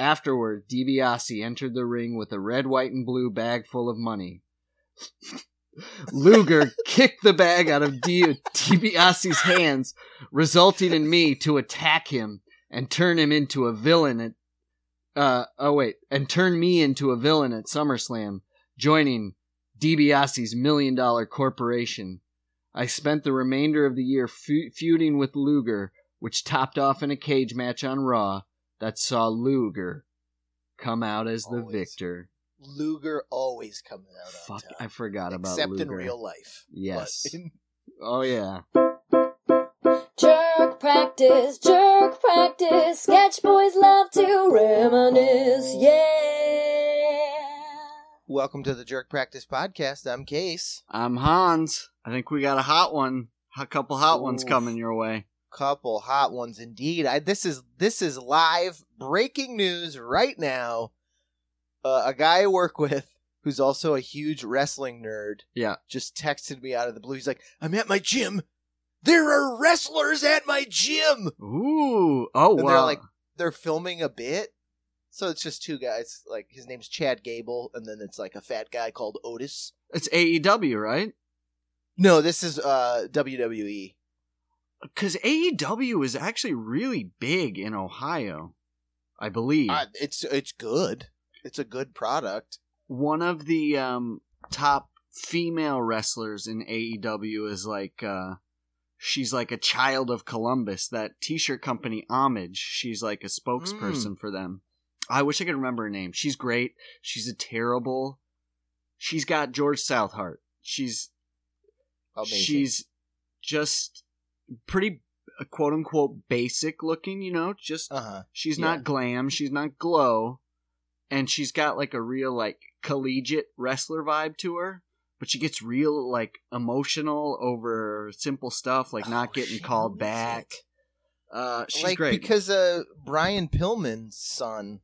Afterward, DiBiase entered the ring with a red, white, and blue bag full of money. Luger kicked the bag out of Di- DiBiase's hands, resulting in me to attack him and turn him into a villain at uh oh wait, and turn me into a villain at SummerSlam, joining DiBiase's million dollar corporation. I spent the remainder of the year fe- feuding with Luger, which topped off in a cage match on Raw that saw Luger come out as the Always. victor. Luger always coming out on Fuck, top. I forgot about Except Luger. in real life. But Yes. in- Oh yeah. Jerk practice, jerk practice. Sketch boys love to reminisce, yeah. welcome to the Jerk Practice Podcast. I'm Case. I'm Hans. I think we got a hot one. A couple hot ones Oof. coming your way. Couple hot ones indeed. I, this is this is live breaking news right now. Uh, a guy I work with who's also a huge wrestling nerd Yeah. just texted me out of the blue. He's like, "I'm at my gym. There are wrestlers at my gym." Ooh. Oh And wow. they're like, they're filming a bit. So it's just two guys. Like his name's Chad Gable, and then it's like a fat guy called Otis. it's AEW, right? No, this is uh WWE. Because AEW is actually really big in Ohio, I believe. Uh, it's it's good. It's a good product. One of the um, top female wrestlers in AEW is like, uh, she's like a child of Columbus. That T-shirt company Homage. She's like a spokesperson for them. I wish I could remember her name. She's great. She's a terrible. She's got George Southheart. She's Amazing. she's just pretty uh, quote unquote basic looking. You know, just uh huh. She's Yeah. not glam, she's not glow, and she's got like a real like collegiate wrestler vibe to her. But she gets real like emotional over simple stuff like not Oh, getting called back. it. Uh, she's like great. because uh Brian Pillman's son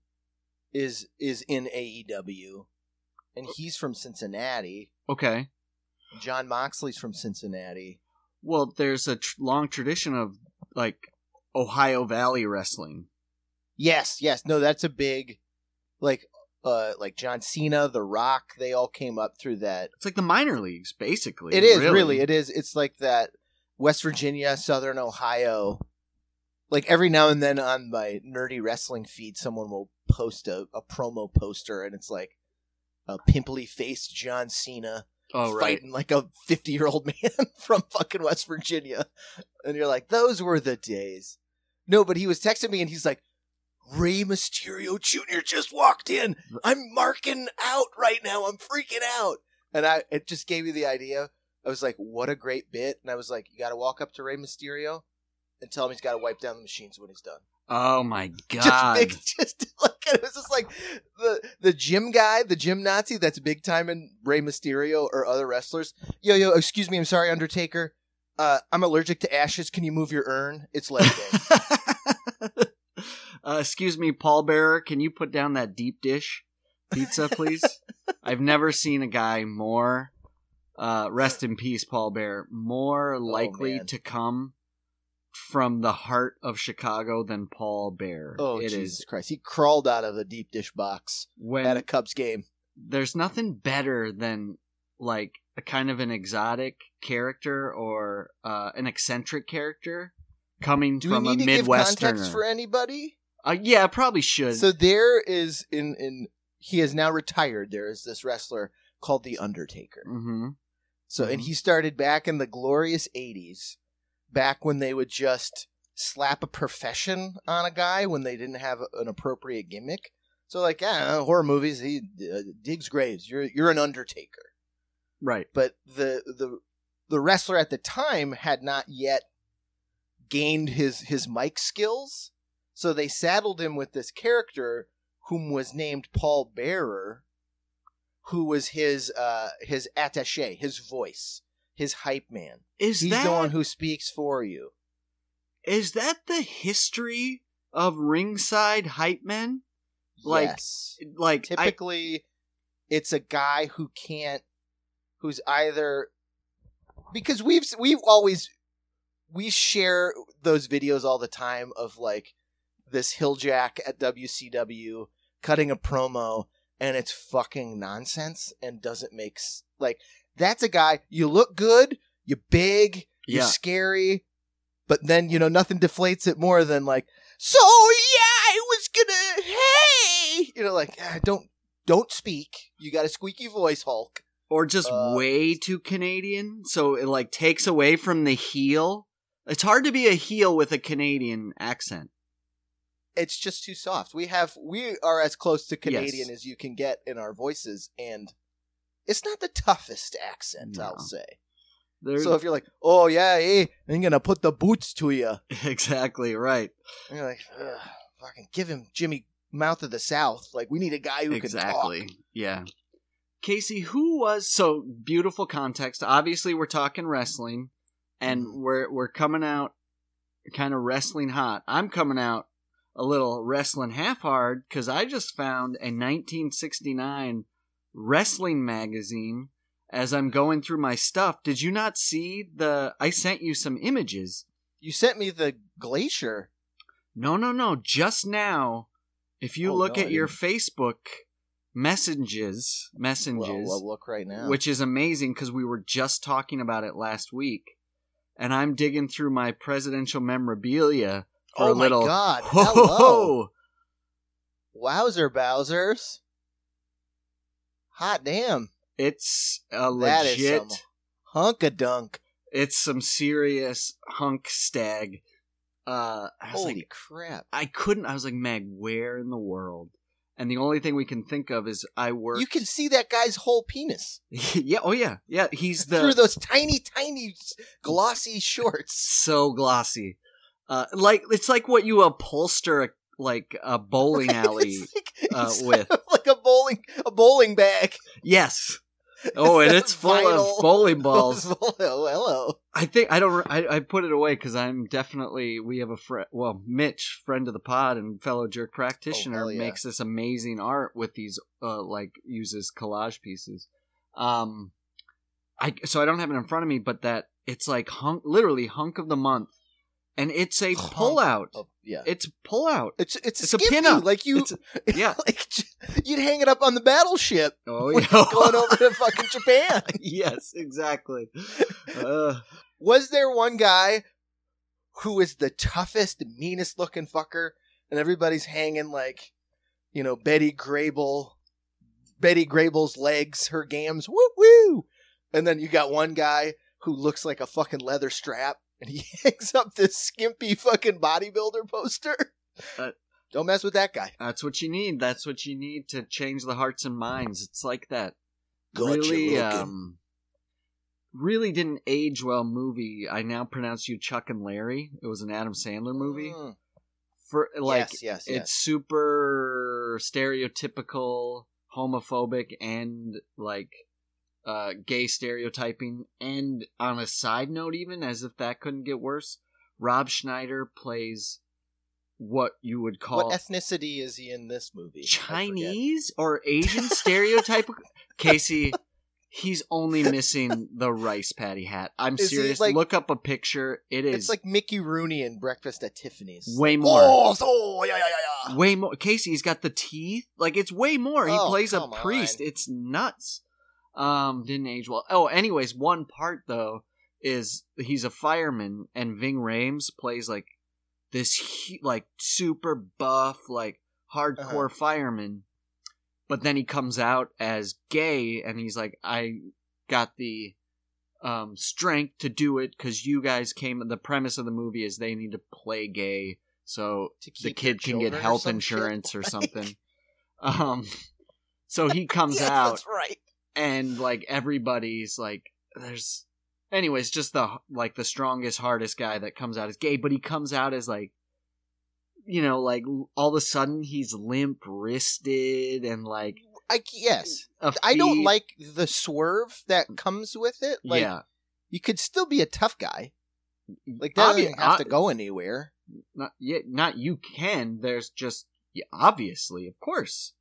is is in AEW, and he's from Cincinnati. okay, Jon Moxley's from Cincinnati. Well, there's a tr- long tradition of like Ohio Valley wrestling. Yes, yes, no, that's a big, like, uh, like John Cena, The Rock. They all came up through that. It's like the minor leagues, basically. It is really. it is. It's like that West Virginia, Southern Ohio. Like every now and then on my nerdy wrestling feed, someone will post a, a promo poster, and it's like a pimply faced John Cena oh right. fighting like a fifty year old man from fucking West Virginia, and you're like, those were the days. No, but he was texting me, and he's like. Rey Mysterio Jr. just walked in. I'm marking out right now. I'm freaking out. And I it just gave me the idea. I was like, what a great bit. And I was like, you got to walk up to Rey Mysterio and tell him he's got to wipe down the machines when he's done. Oh my Just god. big, just like it was just like the the gym guy, the gym Nazi that's big time in Rey Mysterio or other wrestlers. Yo, yo, excuse me, I'm sorry, Undertaker. Uh, I'm allergic to ashes. Can you move your urn? It's leg day. uh, excuse me, Paul Bearer, can you put down that deep dish pizza, please? I've never seen a guy more, uh, rest in peace, Paul Bearer, more likely Oh, to come from the heart of Chicago than Paul Bear. oh, It Jesus is Christ. He crawled out of a deep dish box when at a Cubs game. there's nothing better than like a kind of an exotic character or uh, an eccentric character coming Do from a need to give Midwesterner. context for anybody? uh, yeah, I probably should. So there is in in he is now retired. There is this wrestler called the Undertaker. hmm So and Mhm. he started back in the glorious '80s, back when they would just slap a profession on a guy when they didn't have an appropriate gimmick. So like, yeah, horror movies. He uh, digs graves. You're you're an Undertaker. Right. But the the the wrestler at the time had not yet gained his his mic skills. So they saddled him with this character whom was named Paul Bearer, who was his uh his attaché, his voice, his hype man. Is He's that the one who speaks for you. is that the history of ringside hype men? Like, yes. Like I, Typically it's a guy who can't who's either because we've we've always we share those videos all the time of like this hilljack at WCW cutting a promo and it's fucking nonsense and doesn't make like that's a guy you look good, you're big, you're Yeah. scary, but then you know nothing deflates it more than like so yeah, I was gonna hey, you know like ah, don't don't speak. You got a squeaky voice, Hulk. or just Uh, way too Canadian, so it like takes away from the heel. It's hard to be a heel with a Canadian accent. It's just too soft. We have we are as close to Canadian Yes. as you can get in our voices, and it's not the toughest accent, I'll say. There's So if you're like, oh yeah, hey, I'm gonna put the boots to you, exactly right. and you're like, Ugh, fucking give him Jimmy Mouth of the South. Like we need a guy who exactly. can talk. Yeah. Casey, who was so beautiful context? Obviously, we're talking wrestling, and Mhm. we're we're coming out kind of wrestling hot. I'm coming out a little wrestling half hard because I just found a 1969 wrestling magazine. As I'm going through my stuff, did you not see the? I sent you some images. You sent me the glacier. No, no, no. Just now, if you Oh, look no, at your. Facebook messages, messages, Well, we'll look right now. which is amazing because we were just talking about it last week, and I'm digging through my presidential memorabilia for oh a little. Oh my god! Hello, wowzer, Bowser's. Hot damn! It's a legit. hunk a dunk. It's some serious hunk stag. Uh, I was Holy like, crap! I couldn't. I was like, Meg, where in the world? And the only thing we can think of is I work. You can see that guy's whole penis yeah. Oh yeah. Yeah. He's the through those tiny, tiny, glossy shorts. so glossy. Uh, like it's like what you upholster a, like a bowling alley. Like, uh, with. like a bowling a bowling bag. yes. Oh, and it's full of bowling balls. oh, hello. I think I don't. I, I put it away because I'm definitely. We have a friend. Well, Mitch, friend of the pod and fellow jerk practitioner, hell yeah. makes this amazing art with these. Uh, like uses collage pieces. Um, I so I don't have it in front of me, but that it's like hunk, literally hunk of the month, and it's a pullout. Oh, yeah. It's pullout. It's it's, It's a skimpy, pinup. Like you, It's yeah. like you'd hang it up on the battleship Oh yeah. going over to fucking Japan. yes, exactly. Uh, Was there one guy who is the toughest, meanest looking fucker, and everybody's hanging like, you know, Betty Grable, Betty Grable's legs, her gams, woo woo, and then you got one guy who looks like a fucking leather strap, and he hangs up this skimpy fucking bodybuilder poster. Uh, Don't mess with that guy. that's what you need. That's what you need to change the hearts and minds. It's like that. Gotcha really, looking. um, really didn't age well movie. I now pronounce you Chuck and Larry. It was an Adam Sandler movie. Mm. For like, yes, yes, it's yes. super stereotypical, homophobic, and like uh, gay stereotyping. And on a side note, even as if that couldn't get worse, Rob Schneider plays what you would call What ethnicity is he in this movie? Chinese or Asian stereotype. Casey, he's only missing the rice patty hat. I'm Is serious. like- Look up a picture. It is It's like Mickey Rooney in Breakfast at Tiffany's. way more. Oh, so yeah, yeah, yeah. Way more. Casey, he's got the teeth. Like it's way more. He Oh, plays a priest. on. It's nuts. Um, didn't age well. Oh, anyways, one part though is he's a fireman, and Ving Rhames plays like this, like super buff, like hardcore Uh-huh. fireman. But then he comes out as gay, and he's like, "I got the um, strength to do it because you guys came." The premise of the movie is they need to play gay so the kid can get children or health shit, insurance or something. Um, so he comes Yes, out That's right. And like everybody's like, there's, anyways, just the like the strongest, hardest guy that comes out as gay, but he comes out as like, you know, like all of a sudden he's limp wristed and like I yes. I don't like the swerve that mm. comes with it. Like yeah, you could still be a tough guy. Mm, like that Obvi- doesn't have to go anywhere. not yet, not you can. There's just yeah, obviously, of course.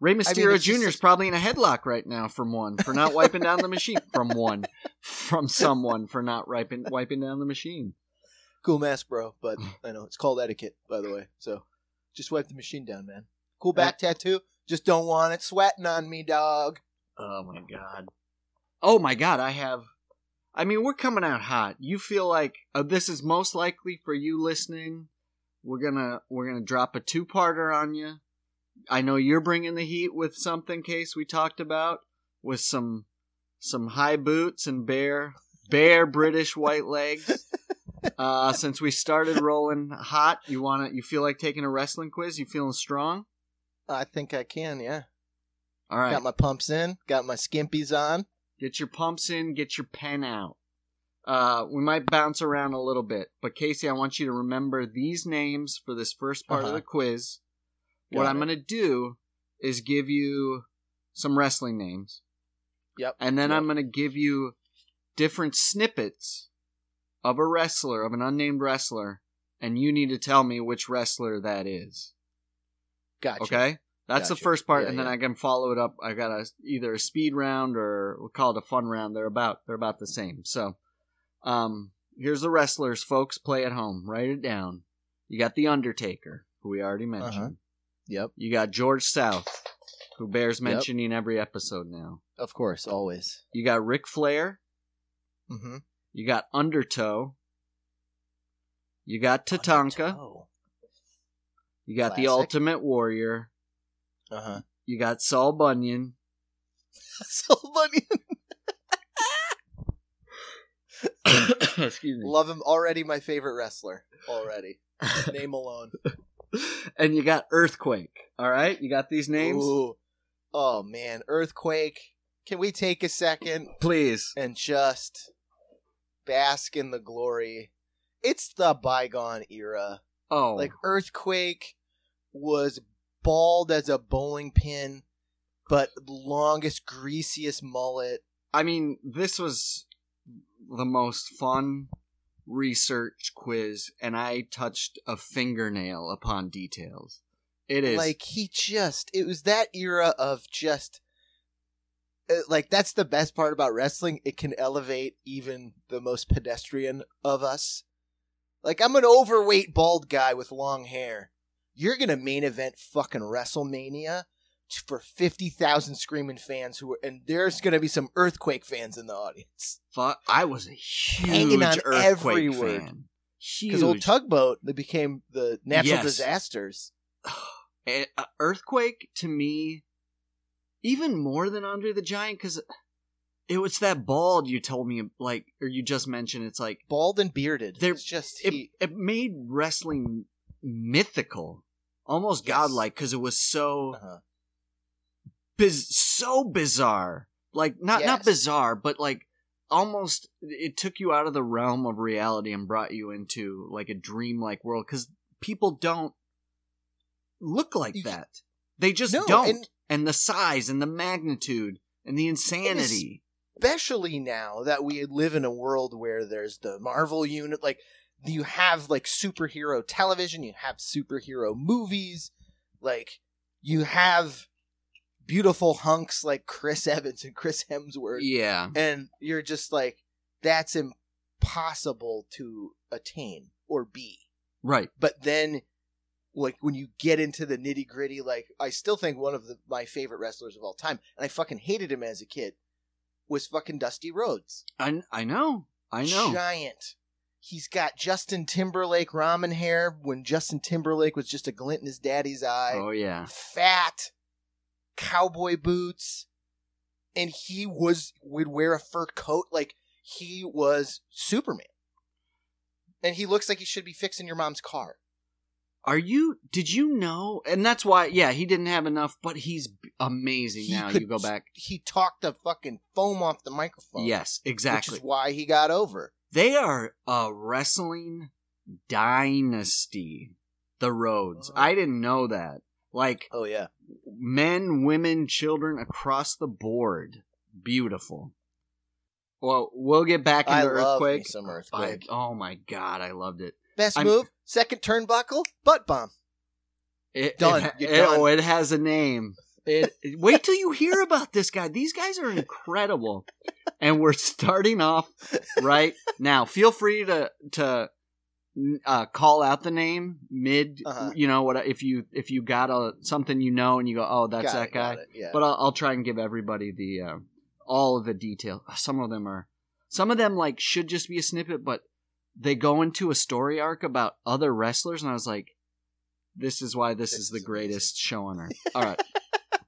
Rey Mysterio it's Jr. is probably in a headlock right now from one for not wiping down the machine. From one, from someone for not wiping wiping down the machine. Cool mask, bro. But I know it's called etiquette, by the way. So Just wipe the machine down, man. Cool back tattoo. Just don't want it sweating on me, dog. Oh my god. Oh my god, I have I mean, we're coming out hot. You feel like uh, this is most likely for you listening. We're to we're to drop a two-parter on you. I know you're bringing the heat with something case we talked about with some some high boots and bare bare British white legs. Uh, since we started rolling hot, you want to you feel like taking a wrestling quiz? You feeling strong? I think I can, yeah. All right. Got my pumps in, got my skimpies on. Get your pumps in, get your pen out. Uh, we might bounce around a little bit, but Casey, I want you to remember these names for this first part of Uh-huh. the quiz. What I'm going to do is give you some wrestling names, Yep. and then Yep. I'm going to give you different snippets of a wrestler, of an unnamed wrestler, and you need to tell me which wrestler that is. Gotcha. Okay? That's the first part, Yeah, and then yeah. I can follow it up. I got a either a speed round or we'll call it a fun round. They're about they're about the same. So, um, here's the wrestlers, folks. Play at home. Write it down. You got the Undertaker, who we already mentioned. Uh-huh. Yep. You got George South, who bears mentioning every episode now. Of course, always. You got Ric Flair. Mm-hmm. You got Undertow. You got Tatanka. Oh. You got the Ultimate Warrior. Uh-huh. You got Saul Bunyan. Saul Bunyan. Excuse me. Love him already. My favorite wrestler already. Name alone. and you got Earthquake. All right, you got these names. Ooh. Oh man, earthquake. Can we take a second Please. and just bask in the glory? It's the bygone era. Oh, Like earthquake was bald as a bowling pin, but longest, greasiest mullet. I mean, this was the most fun research quiz, and I touched a fingernail upon details. It is Like he just, it was that era of just, uh, like that's the best part about wrestling. It can elevate even the most pedestrian of us. Like I'm an overweight bald guy with long hair. You're gonna main event fucking WrestleMania for fifty thousand screaming fans who are, and there's gonna be some earthquake fans in the audience. fu- I was a huge Hanging on earthquake every word. fan. Huge. Because old tugboat, they became the natural Yes. disasters. Eh, uh, earthquake to me, even more than Andre the Giant, because it was that bald you told me, like, or you just mentioned. It's like Bald and bearded. They're- it's just it, he, it made wrestling mythical, almost Yes. godlike, because it was so uh-huh. Biz- so bizarre. Like not not bizarre, but like almost it took you out of the realm of reality and brought you into like a dreamlike world. Because people don't look like that. They just No, don't. and- and the size and the magnitude and the insanity. especially now that we live in a world where there's the Marvel unit, like you have like superhero television, you have superhero movies, like you have beautiful hunks like Chris Evans and Chris Hemsworth, Yeah. and you're just like, that's impossible to attain or be. Right. But then, like when you get into the nitty gritty, like I still think one of the, my favorite wrestlers of all time, and I fucking hated him as a kid, was fucking Dusty Rhodes. I I know. I know. Giant. He's got Justin Timberlake ramen hair when Justin Timberlake was just a glint in his daddy's eye. Oh yeah. Fat, cowboy boots, and he was would wear a fur coat like he was Superman. And he looks like he should be fixing your mom's car. Are you? Did you know? And that's why. Yeah, he didn't have enough, but he's amazing He now. could- You go back. He talked the fucking foam off the microphone. Yes, exactly. Which is why he got over. They are a wrestling dynasty. The Rhodes. Uh-huh. I didn't know that. Like Oh yeah. men, women, children across the board. Beautiful. Well, we'll get back into I earthquake. some I, earthquake. oh my god, I loved it. Best I'm- move, second turnbuckle, butt bomb. It, Done. It, it- done. oh, it has a name. It, wait till you hear about this guy. These guys are incredible, and we're starting off right now. Feel free to to uh, call out the name mid. Uh-huh. You know what? If you if you got a something you know and you go, oh, that's Got that it, guy. Yeah. But I'll, I'll try and give everybody the uh, all of the detail. Some of them are some of them like should just be a snippet, but they go into a story arc about other wrestlers, and I was like, this is why this, This is the greatest show on earth. All right.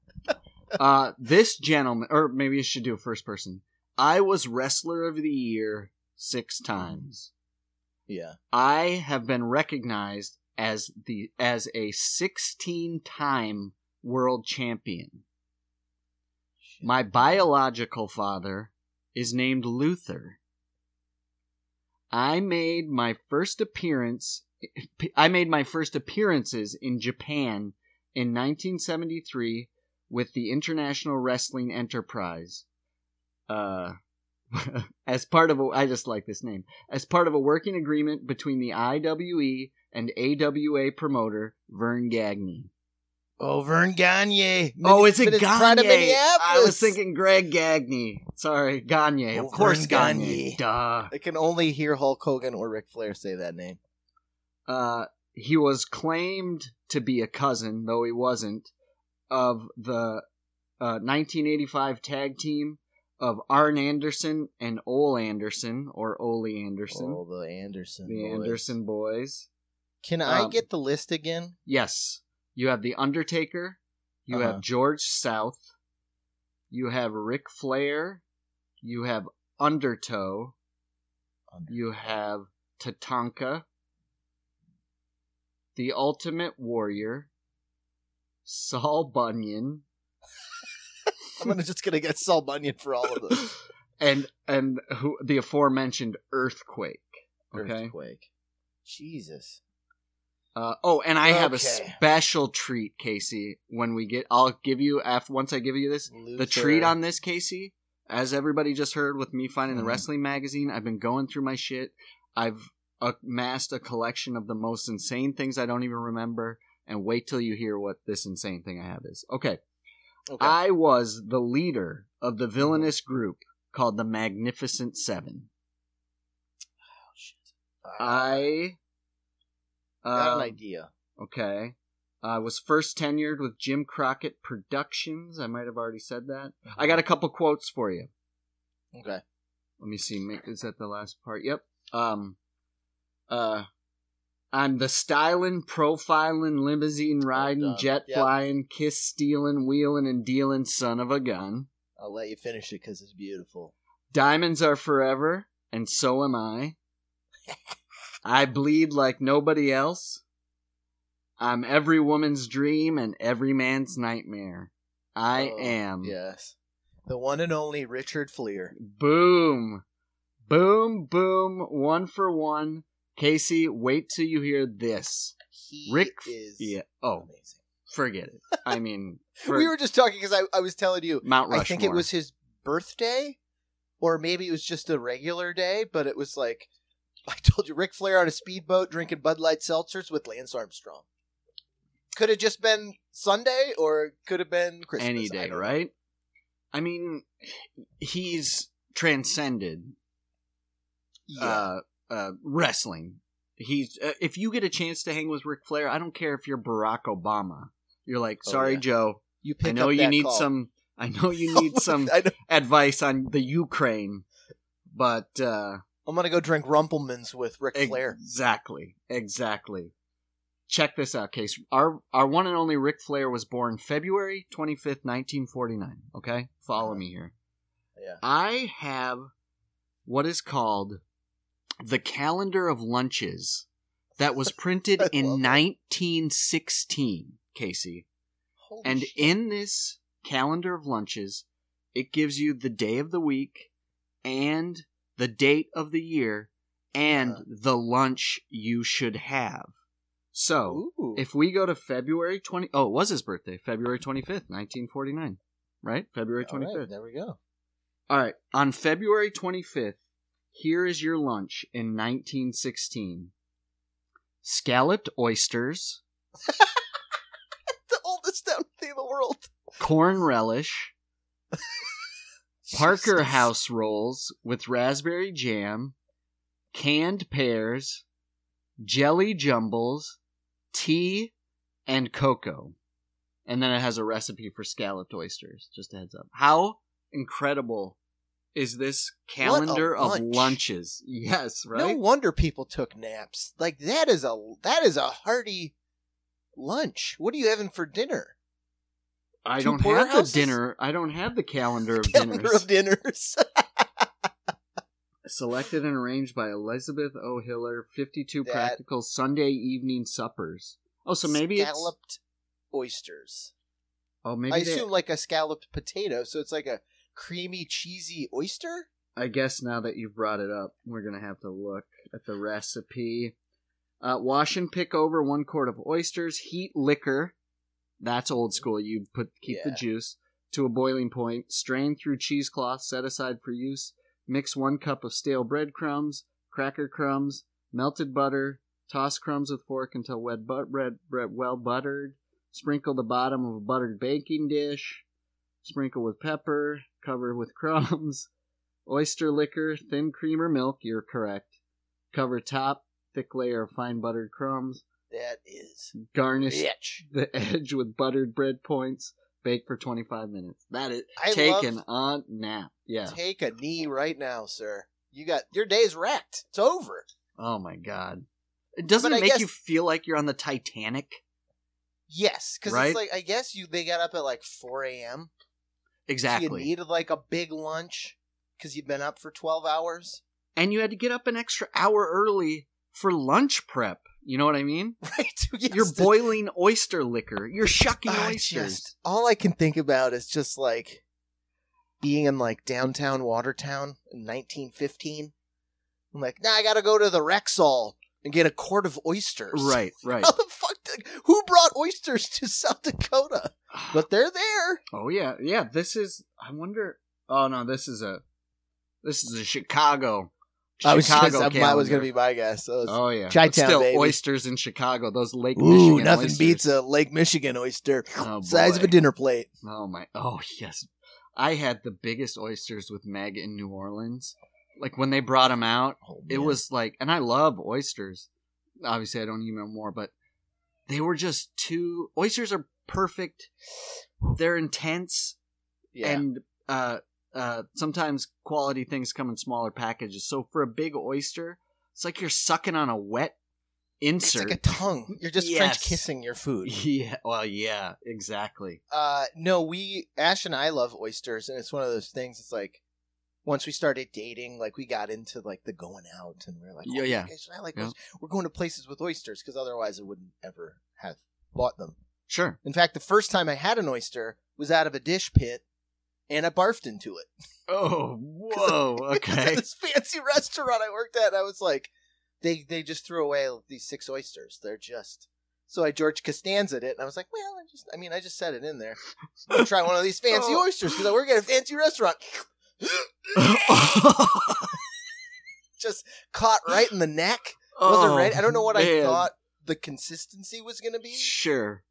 uh, this gentleman, or maybe I should do a first person. I was wrestler of the year six times. Yeah. I have been recognized as the as a 16 time world champion. My biological father is named Luther. I made my first appearance I made my first appearances in Japan in 1973 with the International Wrestling Enterprise. Uh as part of a I just like this name. As part of a working agreement between the IWE and AWA promoter Verne Gagne. Oh, Verne Gagne. Oh, is it Minute- Pride of Gagne? I was thinking Greg Gagne. Sorry, Gagne. Oh, of course, Verne Gagne. Gagne. Duh. I can only hear Hulk Hogan or Ric Flair say that name. Uh, he was claimed to be a cousin, though he wasn't, of the uh, 1985 tag team of Arn Anderson and Ole Anderson, or Ole Anderson, Oh, the Anderson. the boys. Anderson boys. Can I Um, get the list again? Yes, you have the Undertaker, you Uh-huh. have George South, you have Ric Flair, you have Undertow, you have Tatanka, the Ultimate Warrior, Saul Bunyan, I'm gonna just gonna get Saul Bunyan for all of them. and and who the aforementioned Earthquake. Okay. Earthquake. Jesus. Uh, oh, and I have a Okay. special treat, Casey. When we get, I'll give you after once I give you this. The treat on this, Casey, as everybody just heard with me finding the Mhm. wrestling magazine, I've been going through my shit. I've amassed a collection of the most insane things I don't even remember. And wait till you hear what this insane thing I have is. Okay. Okay. I was the leader of the villainous group called the Magnificent Seven. Oh, shit. I. got um, an idea. Okay. I was first tenured with Jim Crockett Productions. I might have already said that. I got a couple quotes for you. Okay. Let me see. Is that the last part? Yep. Um. Uh. I'm the styling, profiling, limousine riding, jet Yep. flying, kiss stealing, wheeling, and dealing son of a gun. I'll let you finish it because it's beautiful. Diamonds are forever, and so am I. I bleed like nobody else. I'm every woman's dream and every man's nightmare. I Oh, am. Yes. The one and only Richard Fliehr. Boom. Boom, boom. One for one. Casey, wait till you hear this. He Rick. is Yeah. Oh, amazing. forget it. I mean, for we were just talking because I, I was telling you, Mount Rushmore. I think it was his birthday, or maybe it was just a regular day, but it was like, I told you, Ric Flair on a speedboat drinking Bud Light seltzers with Lance Armstrong. Could have just been Sunday, or could have been Christmas. any day, know. right? I mean, he's transcended Yeah. uh, uh, wrestling. He's uh, if you get a chance to hang with Ric Flair, I don't care if you're Barack Obama. You're like, Oh, sorry, yeah. Joe. you I know up you need call. some. I know you need some advice on the Ukraine, but uh, I'm gonna go drink Rumple Minze with Ric Flair. exactly, exactly. Check this out, case. Our our one and only Ric Flair was born February twenty fifth, nineteen forty nine. Okay, follow me here. Yeah. I have what is called the calendar of lunches that was printed in love it. 1916, Casey. Holy And shit. in this calendar of lunches, it gives you the day of the week and the date of the year and Uh-huh. the lunch you should have. So, Ooh. if we go to February 20 Oh, it was his birthday, February 25th, 1949. Right? February All right, 25th. there we go. All right. On February 25th, here is your lunch in 1916 scalloped oysters, The oldest thing in the world. corn relish, Parker Jesus. House rolls with raspberry jam, canned pears, jelly jumbles, tea, and cocoa. And then it has a recipe for scalloped oysters. Just a heads up. How incredible is this calendar of lunch. lunches? Yes, right. No wonder people took naps. Like that is a that is a hearty lunch. What are you having for dinner? I two don't have the dinner. I don't have the calendar of Calendar dinners. of dinners. Selected and arranged by Elizabeth O. Hiller, 52 That- practical Sunday evening suppers. Oh, so maybe it's. scalloped oysters. Oh, maybe I they- assume like a scalloped potato, so it's like a creamy cheesy oyster. I guess now that you've brought it up, we're gonna have to look at the recipe. Uh, wash and pick over one quart of oysters. Heat liquor. That's old school. You put keep the juice to a boiling point. Strain through cheesecloth. Set aside for use. Mix one cup of stale breadcrumbs, cracker crumbs, melted butter. Toss crumbs with fork until wet but- bread, bread well buttered. Sprinkle the bottom of a buttered baking dish. Sprinkle with pepper. Cover with crumbs oyster liquor, thin cream or milk, you're correct. Cover top, thick layer of fine buttered crumbs. That is Garnish the edge with buttered bread points. Bake for 25 minutes. That is I taken on nap. Yeah. Take a knee right now, sir. You got your day's wrecked. It's over. Oh my god. It doesn't But it make guess- you feel like you're on the Titanic. Yes, because Right? it's like I guess you they got up at like four a.m. So Exactly. you needed like a big lunch because you've been up for twelve hours. and you had to get up an extra hour early for lunch prep. You know what I mean? Right? Yes, You're boiling oyster liquor. You're shucking I oysters. just- all I can think about is just like being in like downtown Watertown in 1915. I'm like, nah, I gotta go to the Rexall and get a quart of oysters. Right, right. How the who brought oysters to South Dakota? But they're there. Oh yeah, yeah. This is. I wonder. Oh no, this is a. This is a Chicago. I was, Chicago was gonna be my guess. So Oh yeah, Chi-town, still baby. oysters in Chicago. Those Lake Michigan oysters. Ooh, Michigan nothing oysters. beats a Lake Michigan oyster Oh, size of a dinner plate. Oh my. Oh yes, I had the biggest oysters with Meg in New Orleans. Like when they brought them out, Oh, it was like, and I love oysters. Obviously, I don't eat them more, but they were just too. Oysters are perfect. They're intense. yeah. and uh, uh, sometimes quality things come in smaller packages. So for a big oyster, it's like you're sucking on a wet it's insert. like a tongue. You're just Yes. French kissing your food. yeah, well, yeah, exactly. Uh, no, we Ash and I love oysters, and it's one of those things. It's like once we started dating, like we got into like the going out, and we are like, oh, Yeah, yeah. I like Yeah. Oh, we're going to places with oysters because otherwise I wouldn't ever have bought them. Sure. In fact, the first time I had an oyster was out of a dish pit, and I barfed into it. Oh, whoa. Okay. this fancy restaurant I worked at, I was like, they they just threw away these six oysters. They're just. So I George Costanza it, and I was like, well, I just, I mean, I just set it in there. I'm try one of these fancy Oh. oysters because I work at a fancy restaurant. Just caught right in the neck. Wasn't Oh, ready. I don't know what I thought the consistency was gonna be. Sure.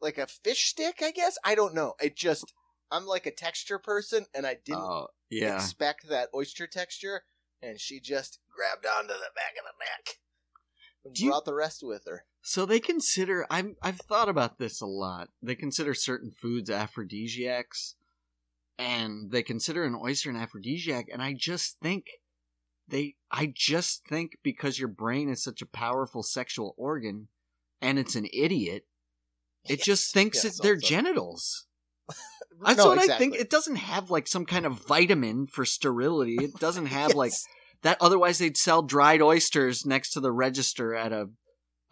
Like a fish stick, I guess. I don't know. It just, I'm like a texture person, and I didn't Oh, yeah. expect that oyster texture, and she just grabbed onto the back of the neck and Do you- brought the rest with her. So they consider I'm I've thought about this a lot. They consider certain foods aphrodisiacs and they consider an oyster an aphrodisiac and I just think they I just think because your brain is such a powerful sexual organ and it's an idiot it Yes, just thinks yes, it's their also. genitals. That's No, what I think. It doesn't have like some kind of vitamin for sterility. It doesn't have Yes. like that. Otherwise, they'd sell dried oysters next to the register at a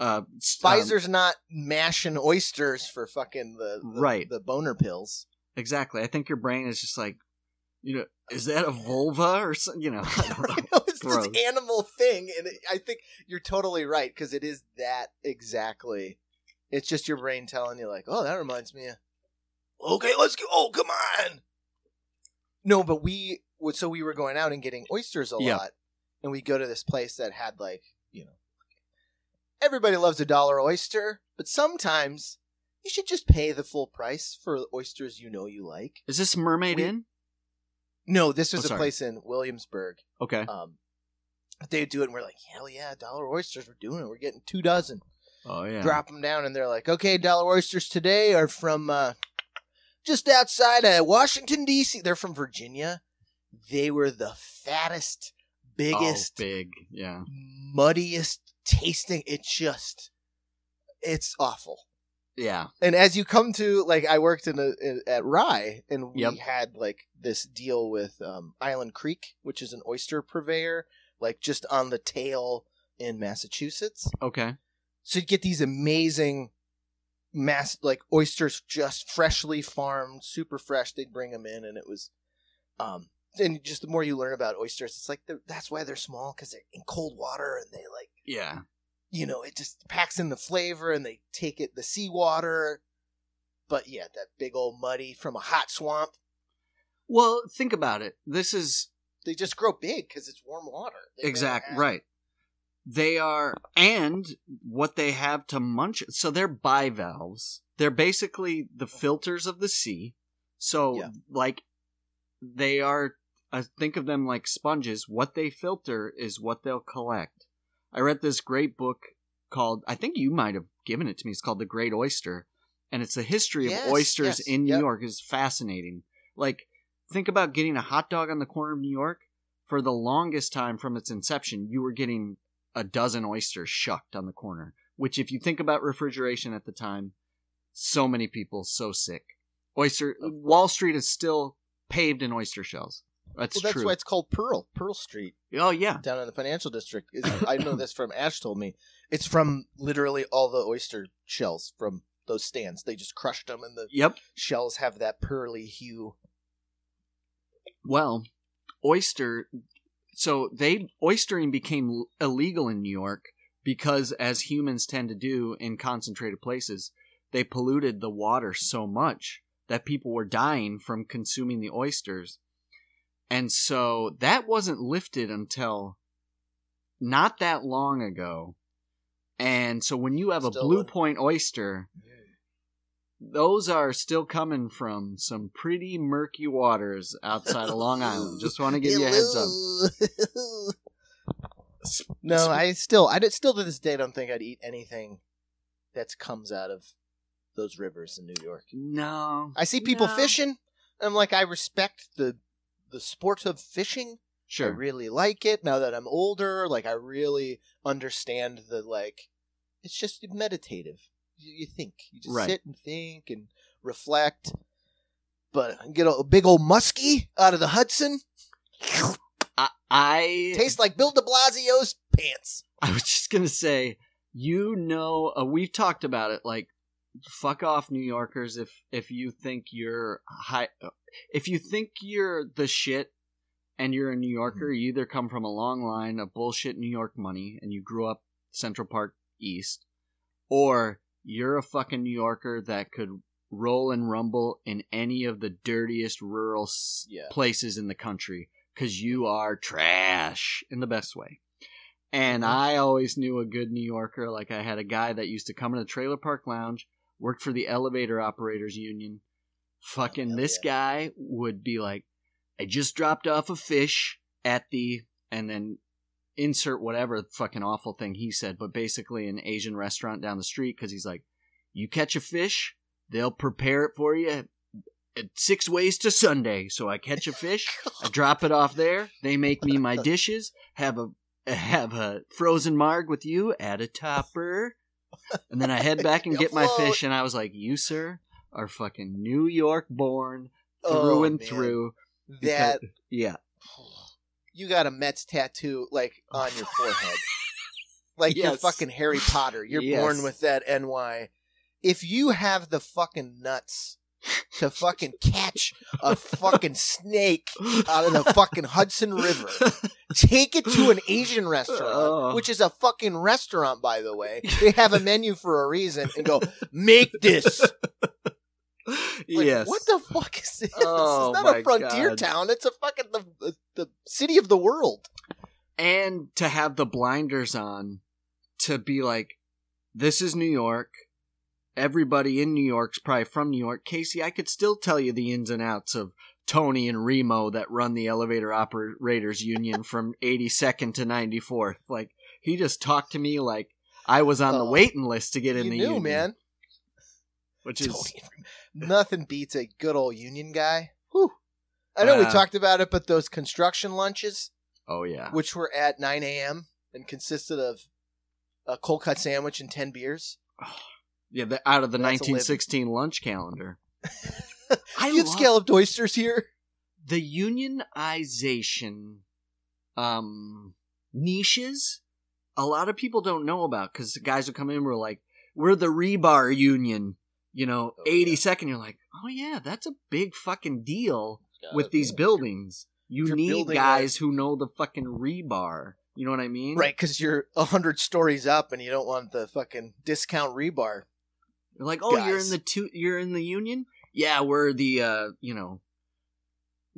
uh, um, Pfizer's not mashing oysters for fucking the, the Right. the boner pills. Exactly. I think your brain is just like, you know, is that a vulva or something? You know, I don't know. It's Gross. this animal thing, and it, I think you're totally right because it is that exactly. It's just your brain telling you like, "Oh, that reminds me of." Okay, let's go. Oh, come on. No, but we would. So we were going out and getting oysters a Yeah. lot, and we go to this place that had like you know, everybody loves a dollar oyster, but sometimes you should just pay the full price for oysters you know you like. Is this Mermaid We- Inn? No, this was Oh, a sorry. place in Williamsburg Okay. um, They do it, and we're like, hell yeah, dollar oysters. We're doing it. We're getting two dozen. Oh yeah. Drop them down, and they're like, okay, dollar oysters today are from uh, just outside of Washington D.C. They're from Virginia. They were the fattest, biggest, Oh, big. Yeah. muddiest tasting. It just, it's awful. Yeah. And as you come to like, I worked in a in, at Rye, and we Yep. had like this deal with um, Island Creek, which is an oyster purveyor, like just on the tail in Massachusetts. Okay. So you get these amazing mass like oysters just freshly farmed, super fresh. They'd bring them in, and it was, um, and just the more you learn about oysters, it's like that's why they're small because they're in cold water and they like Yeah. You know it just packs in the flavor and they take it the seawater. But yeah, that big old muddy from a hot swamp. Well, think about it. This is They just grow big because it's warm water. They never exact right. They are, and what they have to munch. So they're bivalves. They're basically the oh. filters of the sea. So, Yeah. like, they are. I think of them like sponges. What they filter is what they'll collect. I read this great book called. I think you might have given it to me. It's called The Great Oyster, and it's the history Yes, of oysters yes, in New yep. York. is fascinating. Like, think about getting a hot dog on the corner of New York for the longest time from its inception, you were getting a dozen oysters shucked on the corner. Which, if you think about refrigeration at the time, so many people so sick. Oyster Wall Street is still paved in oyster shells. That's Well, that's true. why it's called Pearl, Pearl Street. oh yeah, down in the financial district. Is, I know this from Ash told me. It's from literally all the oyster shells from those stands. They just crushed them, and the yep. shells have that pearly hue. Well, oyster. So they oystering became illegal in New York because, as humans tend to do in concentrated places, they polluted the water so much that people were dying from consuming the oysters, and so that wasn't lifted until not that long ago. And so when you have a blue point oyster, those are still coming from some pretty murky waters outside of Long Island. Just want to give you a heads up. no, I still, I did- still to this day don't think I'd eat anything that comes out of those rivers in New York. No, I see people No. fishing. And I'm like, I respect the the sport of fishing. Sure. I really like it now that I'm older. Like I really understand the like. It's just meditative. You, you think you just Right. sit and think and reflect. But get a, big old muskie out of the Hudson. I, I Tastes like Bill De Blasio's pants. I was just gonna say, you know, uh, we've talked about it. Like, fuck off, New Yorkers. If if you think you're high, if you think you're the shit, and you're a New Yorker, you either come from a long line of bullshit New York money, and you grew up Central Park East, or you're a fucking New Yorker that could roll and rumble in any of the dirtiest rural Yeah. places in the country because you are trash in the best way. And Mhm. I always knew a good New Yorker. Like I had a guy that used to come in a trailer park lounge, worked for the elevator operators union. Fucking Hell this yeah. guy would be like, I just dropped off a fish at the, and then insert whatever fucking awful thing he said, but basically an Asian restaurant down the street because he's like, you catch a fish, they'll prepare it for you at six ways to Sunday. So I catch a fish, I drop it off there. They make me my dishes. Have a have a frozen marg with you. Add a topper, and then I head back and get my fish. And I was like, "You sir are fucking New York born oh, through Oh, and man. through." That yeah, you got a Mets tattoo like on your forehead. Like you're fucking Harry Potter. You're born with that NY. If you have the fucking nuts to fucking catch a fucking snake out of the fucking Hudson River, take it to an Asian restaurant, Oh. which is a fucking restaurant, by the way. They have a menu for a reason, and go make this. Like, yes. What the fuck is this? Oh, it's not a frontier God. town. It's a fucking the the city of the world. and to have the blinders on to be like this is new york everybody in new york's probably from new york casey i could still tell you the ins and outs of Tony and Remo that run the elevator operators union from 82nd to 94th. Like he just talked to me like I was on the Oh. waiting list to get in the knew, union, man. which is nothing beats a good old union guy. Whew. I know we Uh, talked about it, but those construction lunches, oh yeah. which were at 9 a.m. and consisted of a cold cut sandwich and 10 beers. Yeah, the, out of the That's a living. 1916 lunch calendar. I you had love- scalloped oysters here. the unionization um niches a lot of people don't know about because the guys would come in were like we're the rebar union you know Oh, yeah. 82nd you're like oh yeah that's a big fucking deal with these buildings you you're need guys who know the fucking rebar you know what i mean Right, because you're a hundred stories up and you don't want the fucking discount rebar. You're like oh you're in the two you're in the union? Yeah we're the uh you know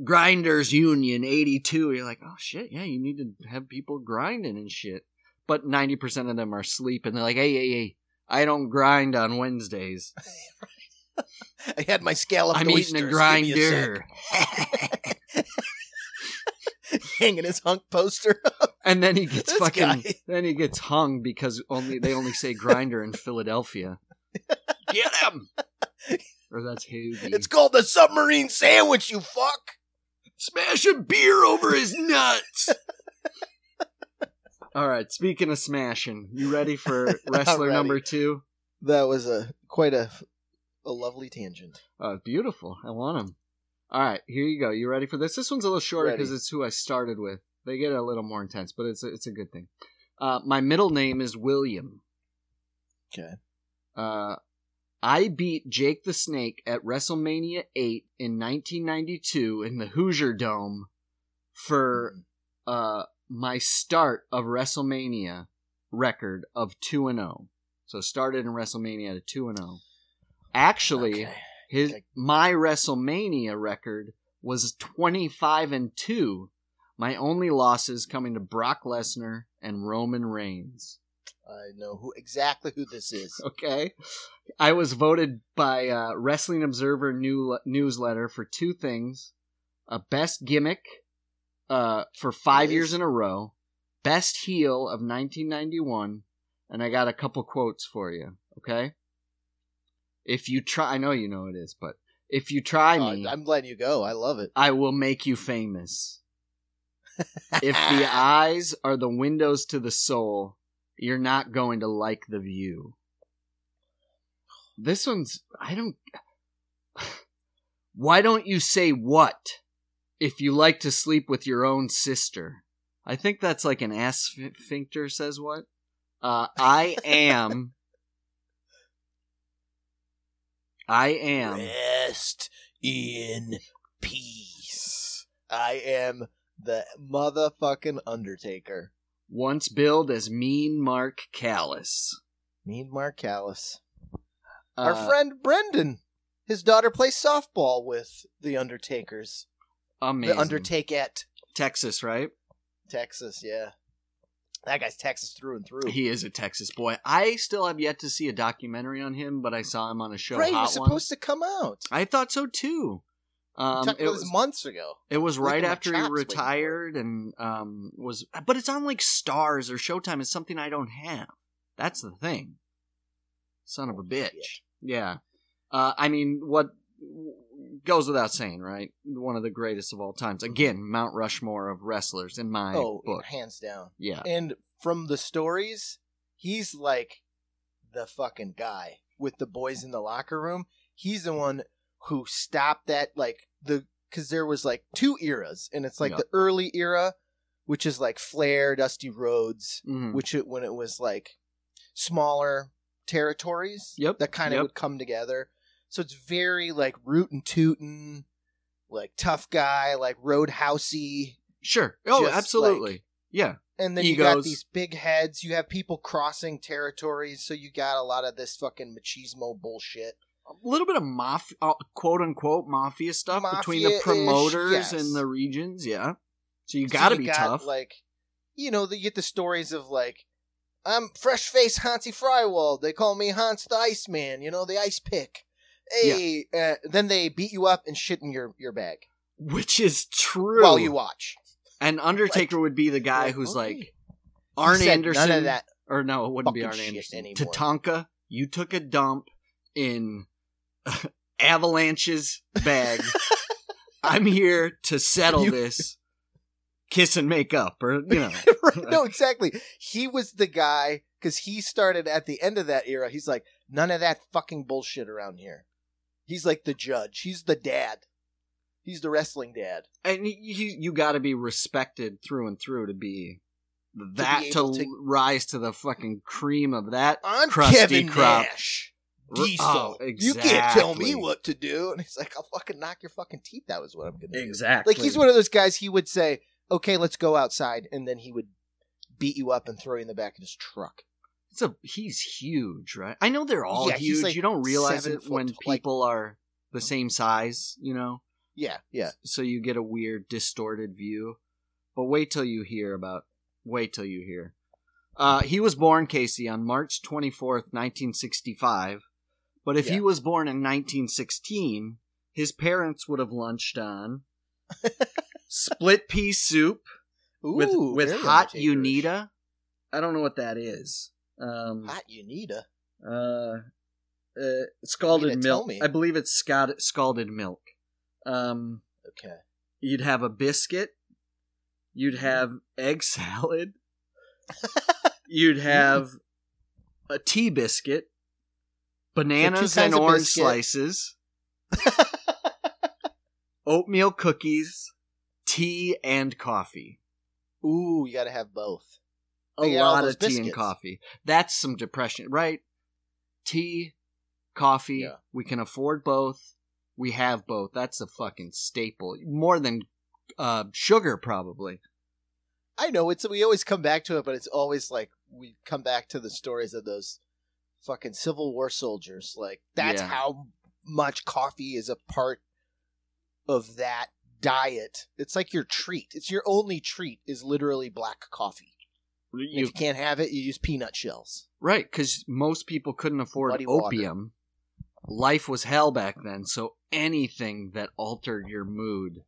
grinders union 82 you're like oh shit yeah you need to have people grinding and shit. But 90% of them are asleep and they're like hey hey hey i don't grind on wednesdays. I had my scalloped i'm oysters. eating a me a hanging his hunk poster. and then he gets This fucking guy. then he gets hung because only they only say grinder in philadelphia get him or that's Hoagie. it's called the submarine sandwich. You fuck. Smash a beer over his nuts. All right. Speaking of smashing, you ready for wrestler ready. number two? That was a quite a a lovely tangent. Oh, beautiful. I want him. All right. Here you go. You ready for this? This one's a little shorter because it's who I started with. They get a little more intense, but it's a, it's a good thing. Uh, my middle name is William. Okay. Uh, I beat Jake the Snake at WrestleMania 8 in 1992 in the Hoosier Dome for uh my start of WrestleMania record of 2 and 0. So started in WrestleMania at a 2 and 0. Actually, Okay. his my WrestleMania record was 25 and 2. My only losses coming to Brock Lesnar and Roman Reigns. I know who exactly who this is. Okay. I was voted by uh, Wrestling Observer new, newsletter for two things: a best gimmick uh, for five years in a row, best heel of 1991, and I got a couple quotes for you. Okay. If you try, I know you know it is, but if you try Uh, me, I'm letting you go. I love it. I will make you famous. if the eyes are the windows to the soul, you're not going to like the view. This one's I don't Why don't you say what if you like to sleep with your own sister? I think that's like an ass sphincter says what? Uh I am I am Rest in peace. I am the motherfucking Undertaker. Once billed as Mean Mark Callous. Mean Mark Callous. Our Uh, friend Brendan. His daughter plays softball with the Undertakers. amazing. The Undertakeit. Texas, right? Texas, yeah. That guy's Texas through and through. He is a Texas boy. I still have yet to see a documentary on him, but I saw him on a show. right, he Hot was supposed Ones. to come out. I thought so too. Um, it was months ago. it was right after he chops waiting for it. retired, and um, was but it's on like Stars or Showtime. It's something I don't have. That's the thing. Son of a bitch. Yeah. Uh, I mean, what goes without saying, right? One of the greatest of all times. Again, Mount Rushmore of wrestlers in my Oh, book. hands down. Yeah. And from the stories, he's like the fucking guy with the boys in the locker room. He's the one who stopped that, like, the, because there was like two eras, and it's like Yeah. the early era, which is like Flair, Dusty Rhodes, Mhm. which it, when it was like smaller territories Yep, that kind of yep. would come together. So it's very like root rootin' tootin', like tough guy, like roadhousey. Sure. Oh, Just, absolutely. like- yeah. And then you got these big heads. You have people crossing territories, so you got a lot of this fucking machismo bullshit. A little bit of mafia, uh, quote unquote mafia stuff between the promoters yes. and the regions. Yeah, so you got to you be got, tough. Like, you know, you get the stories of like, I'm fresh face Hansi Frywald. They call me Hans the Iceman. You know, the ice pick. Hey, uh, then they beat you up and shit in your your bag. which is true. while you watch. and Undertaker would be the guy like, who's okay. like Arn Anderson. None of that. Or no, it wouldn't be Arn Anderson. anymore. Tatanka, you took a dump in Avalanche's bag. I'm here to settle You- this. Kiss and make up, or you know. right, no, exactly. He was the guy because he started at the end of that era. He's like, none of that fucking bullshit around here. He's like the judge. He's the dad. He's the wrestling dad. and you you got to be respected through and through to be that to, able to- rise to the fucking cream of that I'm crusty Kevin crop. Nash. Diesel. oh, You can't tell me what to do. And he's like, I'll fucking knock your fucking teeth out. Is what I'm gonna do. Exactly. Like he's one of those guys. He would say, "Okay, let's go outside," and then he would beat you up and throw you in the back of his truck. It's a, he's huge, right? I know they're all Yeah, huge. like you don't realize it when like- people are the same size, you know? Yeah, yeah. So you get a weird, distorted view. But wait till you hear about. Wait till you hear. Uh, he was born, Casey, on March 24th, 1965. But if he was born in 1916, his parents would have lunched on split pea soup with Ooh, with very hot. Unita. I don't know what that is. Um, Hot Unita. uh, uh, scalded You gotta tell milk. me. I believe it's scald- scalded milk. Um, Okay. you'd have a biscuit. You'd Mm-hmm. have egg salad. you'd have a tea biscuit, bananas and orange slices, oatmeal cookies, tea and coffee. Ooh, you got to have both. A You got all lot of tea and coffee. That's some depression, right? Tea, coffee. Yeah. We can afford both. We have both. That's a fucking staple. More than uh, sugar, probably. I know it's we always come back to it, but it's always like we come back to the stories of those fucking Civil War soldiers. Like that's Yeah. how much coffee is a part of that diet. It's like your treat. It's your only treat is literally black coffee. You, if you can't have it, you use peanut shells. right, because most people couldn't afford water. opium. Life was hell back then, so anything that altered your mood,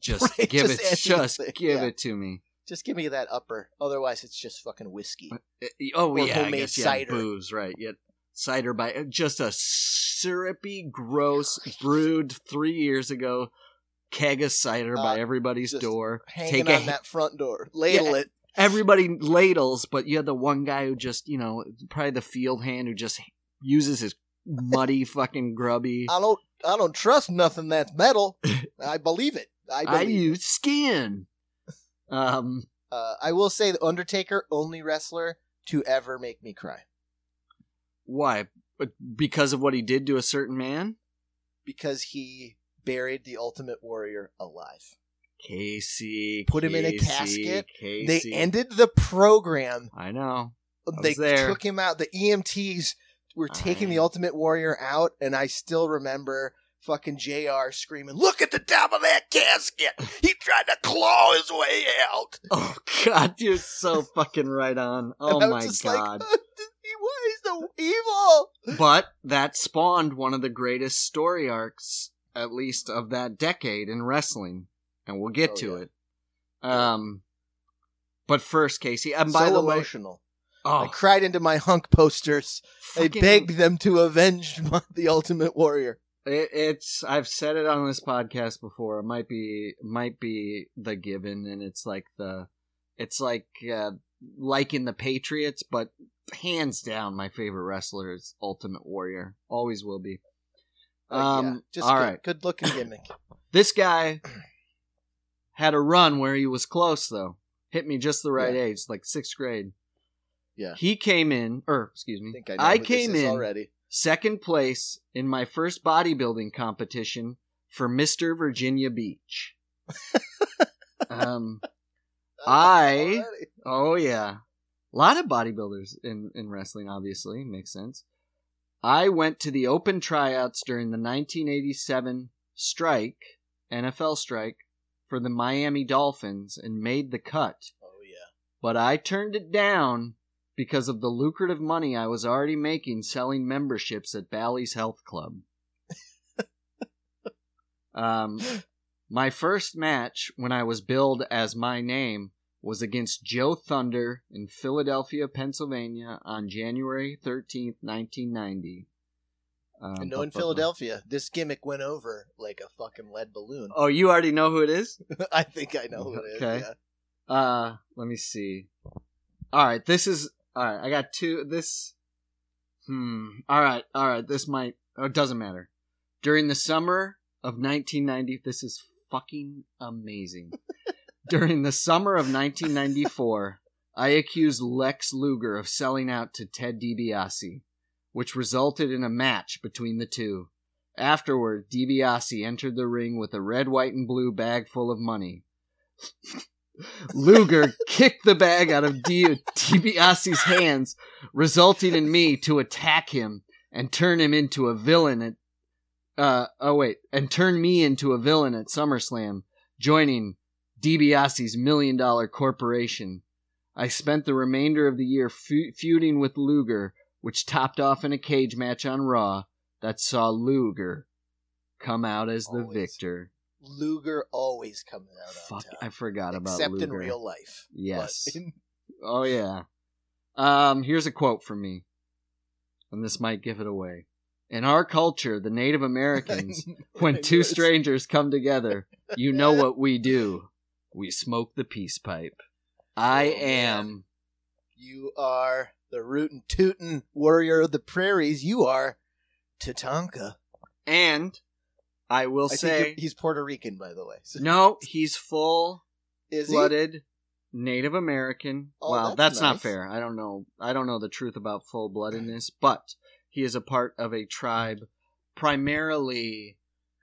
just Right, give just it, just give yeah. it to me. Just give me that upper. Otherwise, it's just fucking whiskey. Uh, Oh Or yeah, I homemade guess yeah, cider. booze, right? Yeah, cider by just a syrupy, gross, brewed three years ago keg of cider by Uh, everybody's just door. Hanging Take a that front door. Ladle Yeah. it. Everybody ladles, but you had the one guy who just, you know, probably the field hand who just uses his muddy, fucking grubby. I don't. I don't trust nothing that's metal. I believe it. I I believe. it. use skin. Um, Uh, I will say the Undertaker only wrestler to ever make me cry why? Because of what he did to a certain man? because he buried the Ultimate Warrior alive. Casey. Put him in a casket. Casey. They ended the program. I know. I They there. took him out. The EMTs were taking I- the Ultimate Warrior out, and I still remember fucking JR screaming, "Look at the top of that casket! He tried to claw his way out." Oh god, you're so fucking right on. Oh my god. Like, he was so evil. but that spawned one of the greatest story arcs, at least of that decade in wrestling. And we'll get Oh, to yeah. it. Um but first, Casey, and by so the way, emotional. oh, I cried into my hunk posters. I begged them to avenge my, the Ultimate Warrior. It, it's I've said it on this podcast before. It might be might be the given, and it's like the it's like uh, like in the Patriots, but hands down, my favorite wrestler is Ultimate Warrior. Always will be. Yeah, Um, just all good, right. good looking gimmick. This guy had a run where he was close though. Hit me just the right Yeah. age, like sixth grade. Yeah. He came in, or excuse me, I think I know I who came in already. Second place in my first bodybuilding competition for Mr. Virginia Beach. um, I- oh yeah, a lot of bodybuilders in in wrestling. Obviously, makes sense. I went to the open tryouts during the 1987 strike, NFL strike, for the Miami Dolphins and made the cut. Oh yeah. But I turned it down because of the lucrative money I was already making selling memberships at Bally's Health Club. um, My first match when I was billed as my name was against Joe Thunder in Philadelphia, Pennsylvania on January 13th, 1990. Um, And no, in bu- bu- Philadelphia, this gimmick went over like a fucking lead balloon. Oh, you already know who it is? I think I know who it is. Okay. Yeah. Uh, let me see. All right, this is all right. I got two. This, hmm. All right, all right. This might. Oh, it doesn't matter. During the summer of 1990, this is fucking amazing. During the summer of 1994, I accused Lex Luger of selling out to Ted DiBiase, which resulted in a match between the two. Afterward, DiBiase entered the ring with a red, white, and blue bag full of money. Luger kicked the bag out of Di- DiBiase's hands, resulting in me to attack him and turn him into a villain at uh oh wait, and turn me into a villain at SummerSlam, joining DiBiase's million dollar corporation. I spent the remainder of the year fe- feuding with Luger, which topped off in a cage match on Raw that saw Luger come out as the Always. victor. Luger always comes out Fuck, top. I forgot about Except Luger. in real life. Yes. In- Oh yeah. Um, here's a quote from me. And this might give it away. In our culture, the Native Americans, when two strangers come together, you know what we do. We smoke the peace pipe. I Oh, man. am You are the rootin' tootin' warrior of the prairies. You are Tatanka. and I will I say he's Puerto Rican, by the way. So- no, he's full Is he? blooded Native American. Oh, well, that's that's, not fair. I don't know. I don't know the truth about full bloodedness, but he is a part of a tribe primarily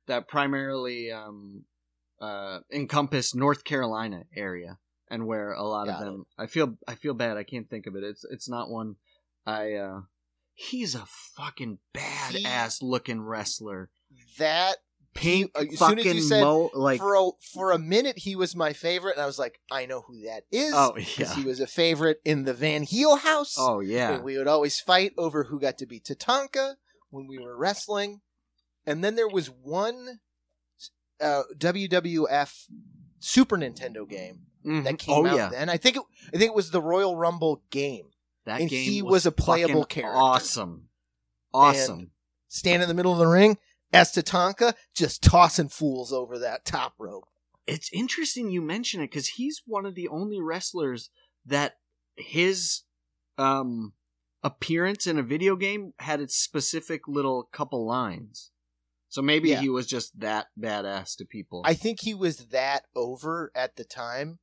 that primarily um, uh, encompass North Carolina area, and where a lot Got of them. I feel I feel bad. I can't think of it. It's it's not one. I. uh He's a fucking badass looking wrestler. That He- as soon fucking as you said mo- like for a for a minute he was my favorite, and I was like, I know who that is. Oh yeah he was a favorite in the Van Heel house. oh yeah we would always fight over who got to be Tatanka when we were wrestling. And then there was one uh, WWF Super Nintendo game Mhm. that came oh out yeah then. I think it, I think it was the Royal Rumble game. That And game he was a playable character. Awesome, awesome. Stand in the middle of the ring as Tatanka, just tossing fools over that top rope. it's interesting you mention it because he's one of the only wrestlers that his um appearance in a video game had its specific little couple lines. So maybe Yeah. he was just that badass to people. I think he was that over at the time.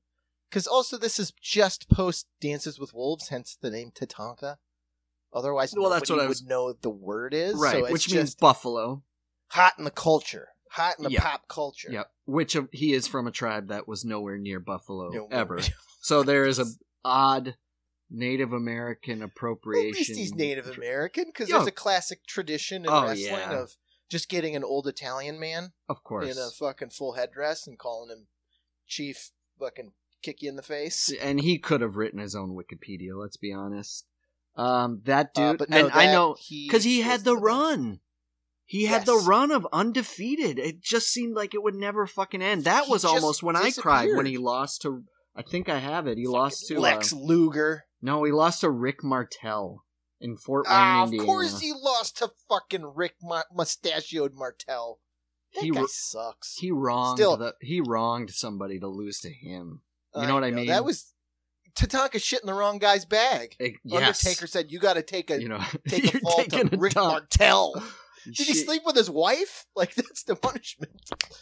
Because also, this is just post Dances with Wolves, hence the name Tatanka. Otherwise, Well, that's what I was- would know the word is. right, so it's which just means buffalo. Hot in the culture, hot in the Yeah. pop culture. Yep. Which of, he is from a tribe that was nowhere near buffalo know, ever. So there is a odd Native American Well, appropriation. at least he's Native American because there's a classic tradition in Oh, wrestling yeah. of just getting an old Italian man of course. in a fucking full headdress and calling him Chief. Fucking kick you in the face. and he could have written his own Wikipedia. Let's be honest. Um, that dude, Uh, but no, and I know because he was had the best. run. He had the run of undefeated. It just seemed like it would never fucking end. That He was almost when I cried when he lost to. I think I have it. He Fucking lost to Lex uh, Luger. no, he lost to Rick Martel in Fort Wayne, Ah, of course he lost to fucking Rick Ma- Mustachioed Martel. That He guy sucks. He wronged Still- the, he wronged somebody to lose to him. You I know what I mean? That was Tatanka shit in the wrong guy's bag. It- yes. Undertaker said you got to take a you know, take a fall to Rick dump. Martel. Did he sleep with his wife? Like that's the punishment.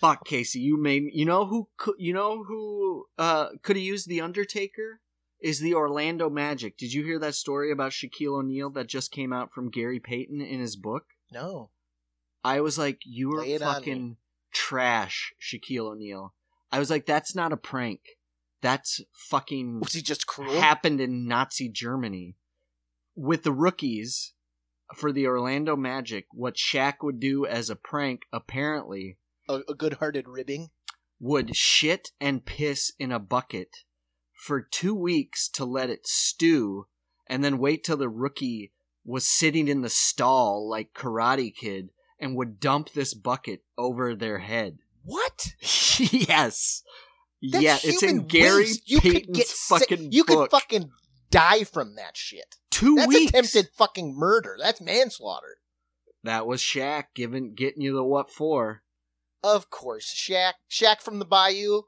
Fuck Casey, you made you know who could you know who uh could have used the Undertaker is the Orlando Magic. Did you hear that story about Shaquille O'Neal that just came out from Gary Payton in his book? No. I was like, you are Lay it on fucking trash, Shaquille O'Neal. I was like, that's not a prank. That's fucking Was he just cruel? happened in Nazi Germany with the rookies for the Orlando Magic. What Shaq would do as a prank, apparently, a, a good-hearted ribbing. would shit and piss in a bucket for two weeks to let it stew and then wait till the rookie was sitting in the stall like Karate Kid and would dump this bucket over their head. What? yes. That's yeah, it's in Gary waste. You could Payton's get sick- fucking You book. could fucking die from that shit. Two That's weeks. attempted fucking murder. That's manslaughter. That was Shaq giving getting you the what for. Of course, Shaq, Shaq from the Bayou,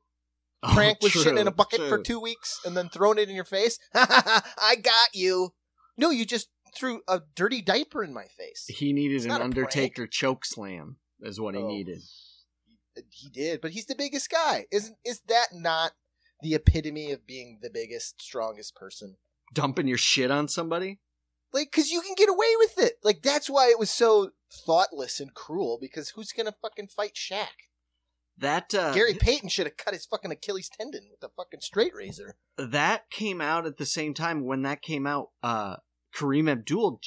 Oh, was true, shitting in a bucket for two weeks and then throwing it in your face. I got you. No, you just threw a dirty diaper in my face. He needed It's an Undertaker choke slam, is what he Oh. needed. He did, but he's the biggest guy. Isn't is that not the epitome of being the biggest, strongest person? Dumping your shit on somebody? Like, because you can get away with it. Like, that's why it was so thoughtless and cruel. Because who's gonna fucking fight Shaq? That uh, Gary Payton should have cut his fucking Achilles tendon with a fucking straight razor. that came out at the same time when that came out. Uh, Kareem Abdul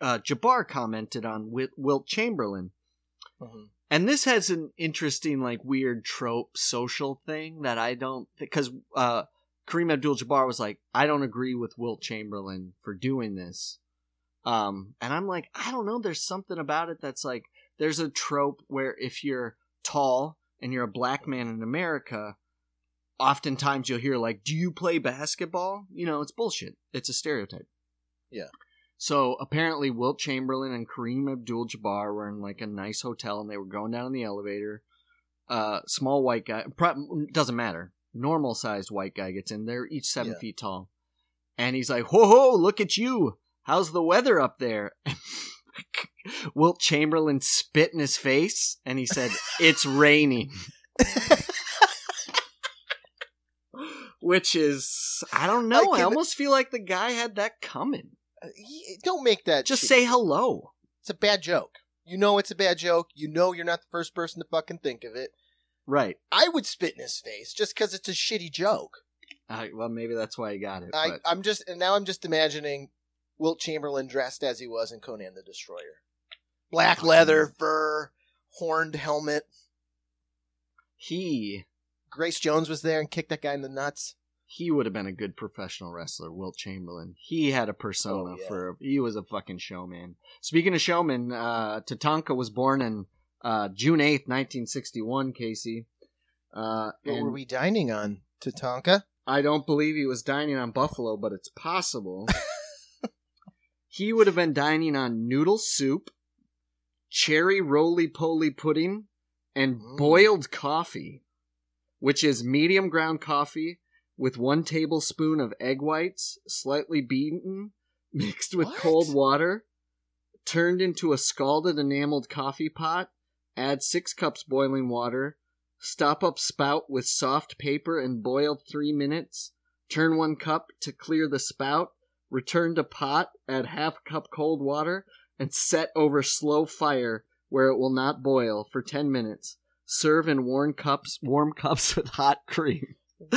uh, Jabbar commented on Wilt, Wilt Chamberlain, and this has an interesting, like, weird trope social thing that I don't because uh, Kareem Abdul Jabbar was like, I don't agree with Wilt Chamberlain for doing this, um, and I'm like, I don't know. There's something about it that's like, there's a trope where if you're tall and you're a black man in America, oftentimes you'll hear like, "Do you play basketball?" You know, it's bullshit. It's a stereotype. Yeah. So apparently, Wilt Chamberlain and Kareem Abdul-Jabbar were in like a nice hotel, and they were going down in the elevator. Uh, small white guy pro- doesn't matter. Normal sized white guy gets in. They're each seven Yeah. feet tall, and he's like, "Whoa, ho, look at you! How's the weather up there?" Wilt Chamberlain spit in his face, and he said, "It's raining." Which is, I don't know. I I, almost feel like the guy had that coming. Uh, don't make that. Just shit. say hello. it's a bad joke. You know it's a bad joke. You know you're not the first person to fucking think of it. Right. I would spit in his face just because it's a shitty joke. Uh, well, maybe that's why he got it. I, but I'm just and now I'm just imagining Wilt Chamberlain dressed as he was in Conan the Destroyer, black leather fur, horned helmet. he Grace Jones was there and kicked that guy in the nuts. he would have been a good professional wrestler, Wilt Chamberlain. He had a persona Oh, yeah. for he was a fucking showman. Speaking of showman, uh Tatanka was born in uh June eighth, nineteen sixty one, Casey. Uh What and were we dining on, Tatanka? I don't believe he was dining on buffalo, but it's possible. he would have been dining on noodle soup, cherry roly poly pudding, and Mm. boiled coffee, which is medium ground coffee with one tablespoon of egg whites, slightly beaten, mixed with What? cold water, turned into a scalded enameled coffee pot, add six cups boiling water, stop up spout with soft paper and boil three minutes, turn one cup to clear the spout, return to pot, add half cup cold water, and set over slow fire where it will not boil for 10 minutes. Serve in warm cups, warm cups with hot cream.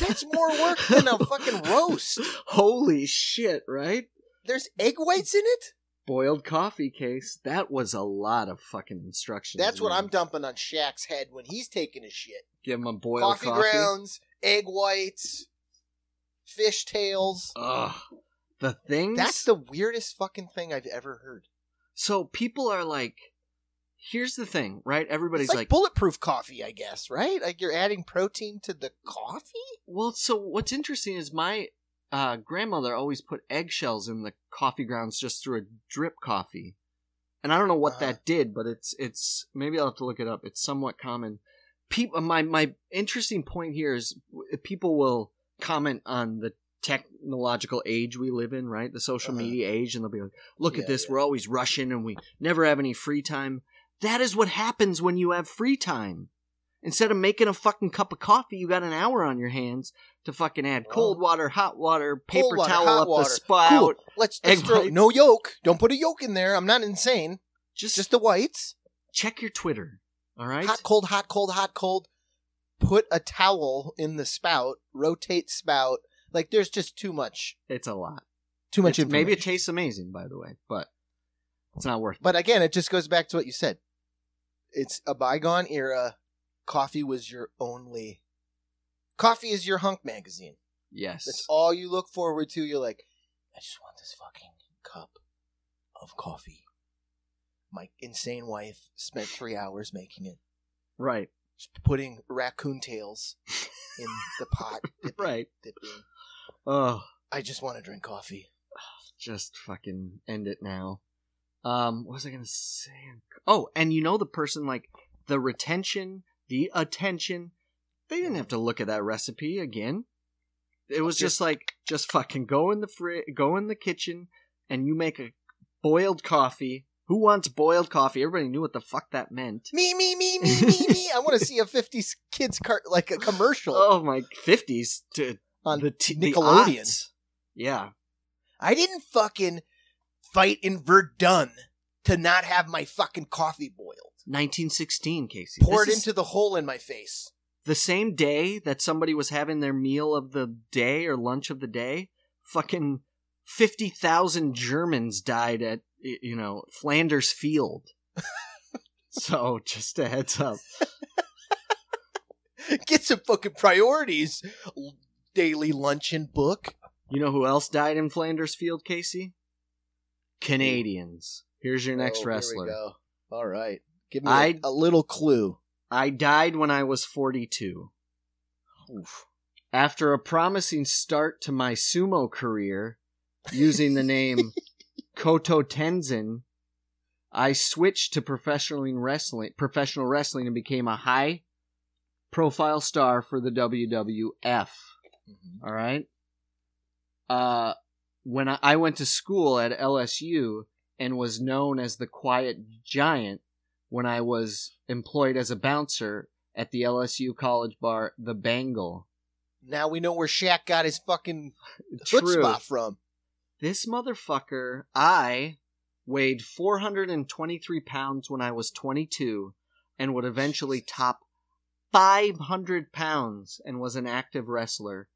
That's more work than a fucking roast. Holy shit, right? There's egg whites in it. Boiled coffee case. That was a lot of fucking instructions. That's what. I'm dumping on Shaq's head when he's taking his shit. Give him a boiled coffee, coffee. grounds, egg whites, fish tails. Ugh. The things. That's the weirdest fucking thing I've ever heard. So people are like, here's the thing, right? Everybody's It's like, like, bulletproof coffee, I guess, right? Like you're adding protein to the coffee. well, so what's interesting is my uh, grandmother always put eggshells in the coffee grounds just through a drip coffee. And I don't know what Uh-huh. that did, but it's it's maybe I'll have to look it up. It's somewhat common. People, my my interesting point here is people will comment on the technological age we live in, right? The social Uh-huh. media age, and they'll be like, "Look Yeah, at this, yeah. we're always rushing and we never have any free time." That is what happens when you have free time. Instead of making a fucking cup of coffee, you got an hour on your hands to fucking add cold water, hot water, paper Cold water, towel hot up water. the spout. Cool. Let's, let's egg throw whites. no yolk. Don't put a yolk in there. I'm not insane. Just, Just the whites. check your Twitter. All right. Hot, cold, hot, cold, hot, cold. Put a towel in the spout. Rotate spout. Like there's just too much. It's a lot. Too much It's- maybe it tastes amazing, by the way, but it's not worth. it. But again, it just goes back to what you said. It's a bygone era. Coffee was your only. Coffee is your hunk magazine. Yes. That's all you look forward to. You're like, I just want this fucking cup of coffee. My insane wife spent three hours making it. Right. Just putting raccoon tails in the pot. dipping- Right. dipping. Oh, I just want to drink coffee. just fucking end it now. Um, what was I gonna say? Oh, and you know the person like the retention, the attention. They didn't have to look at that recipe again. It was just like just fucking go in the fri- go in the kitchen and you make a boiled coffee. Who wants boiled coffee? Everybody knew what the fuck that meant. Me, me, me, me, me, me. I want to see a 50s kids cart like a commercial Oh my fifties to on the t- Nickelodeon. aughts. yeah, I didn't fucking fight in Verdun to not have my fucking coffee boiled. 1916, Casey. Poured This is- into the hole in my face. the same day that somebody was having their meal of the day or lunch of the day, fucking 50,000 Germans died at, y- you know, Flanders Field. so, just a heads up. Get some fucking priorities. Daily luncheon book. You know who else died in Flanders Field, Casey? Canadians. Here's your next Oh, here we wrestler. go. All right. Give me I- a, a little clue. I died when I was 42. Oof. After a promising start to my sumo career using the name Kototenzan, I switched to professional wrestling, professional wrestling and became a high profile star for the WWF. All right. Uh, when I, I went to school at LSU and was known as the Quiet Giant when I was employed as a bouncer at the LSU college bar, the Bangle. Now we know where Shaq got his fucking chutzpah from. This motherfucker, I weighed 423 pounds when I was 22 and would eventually top 500 pounds and was an active wrestler.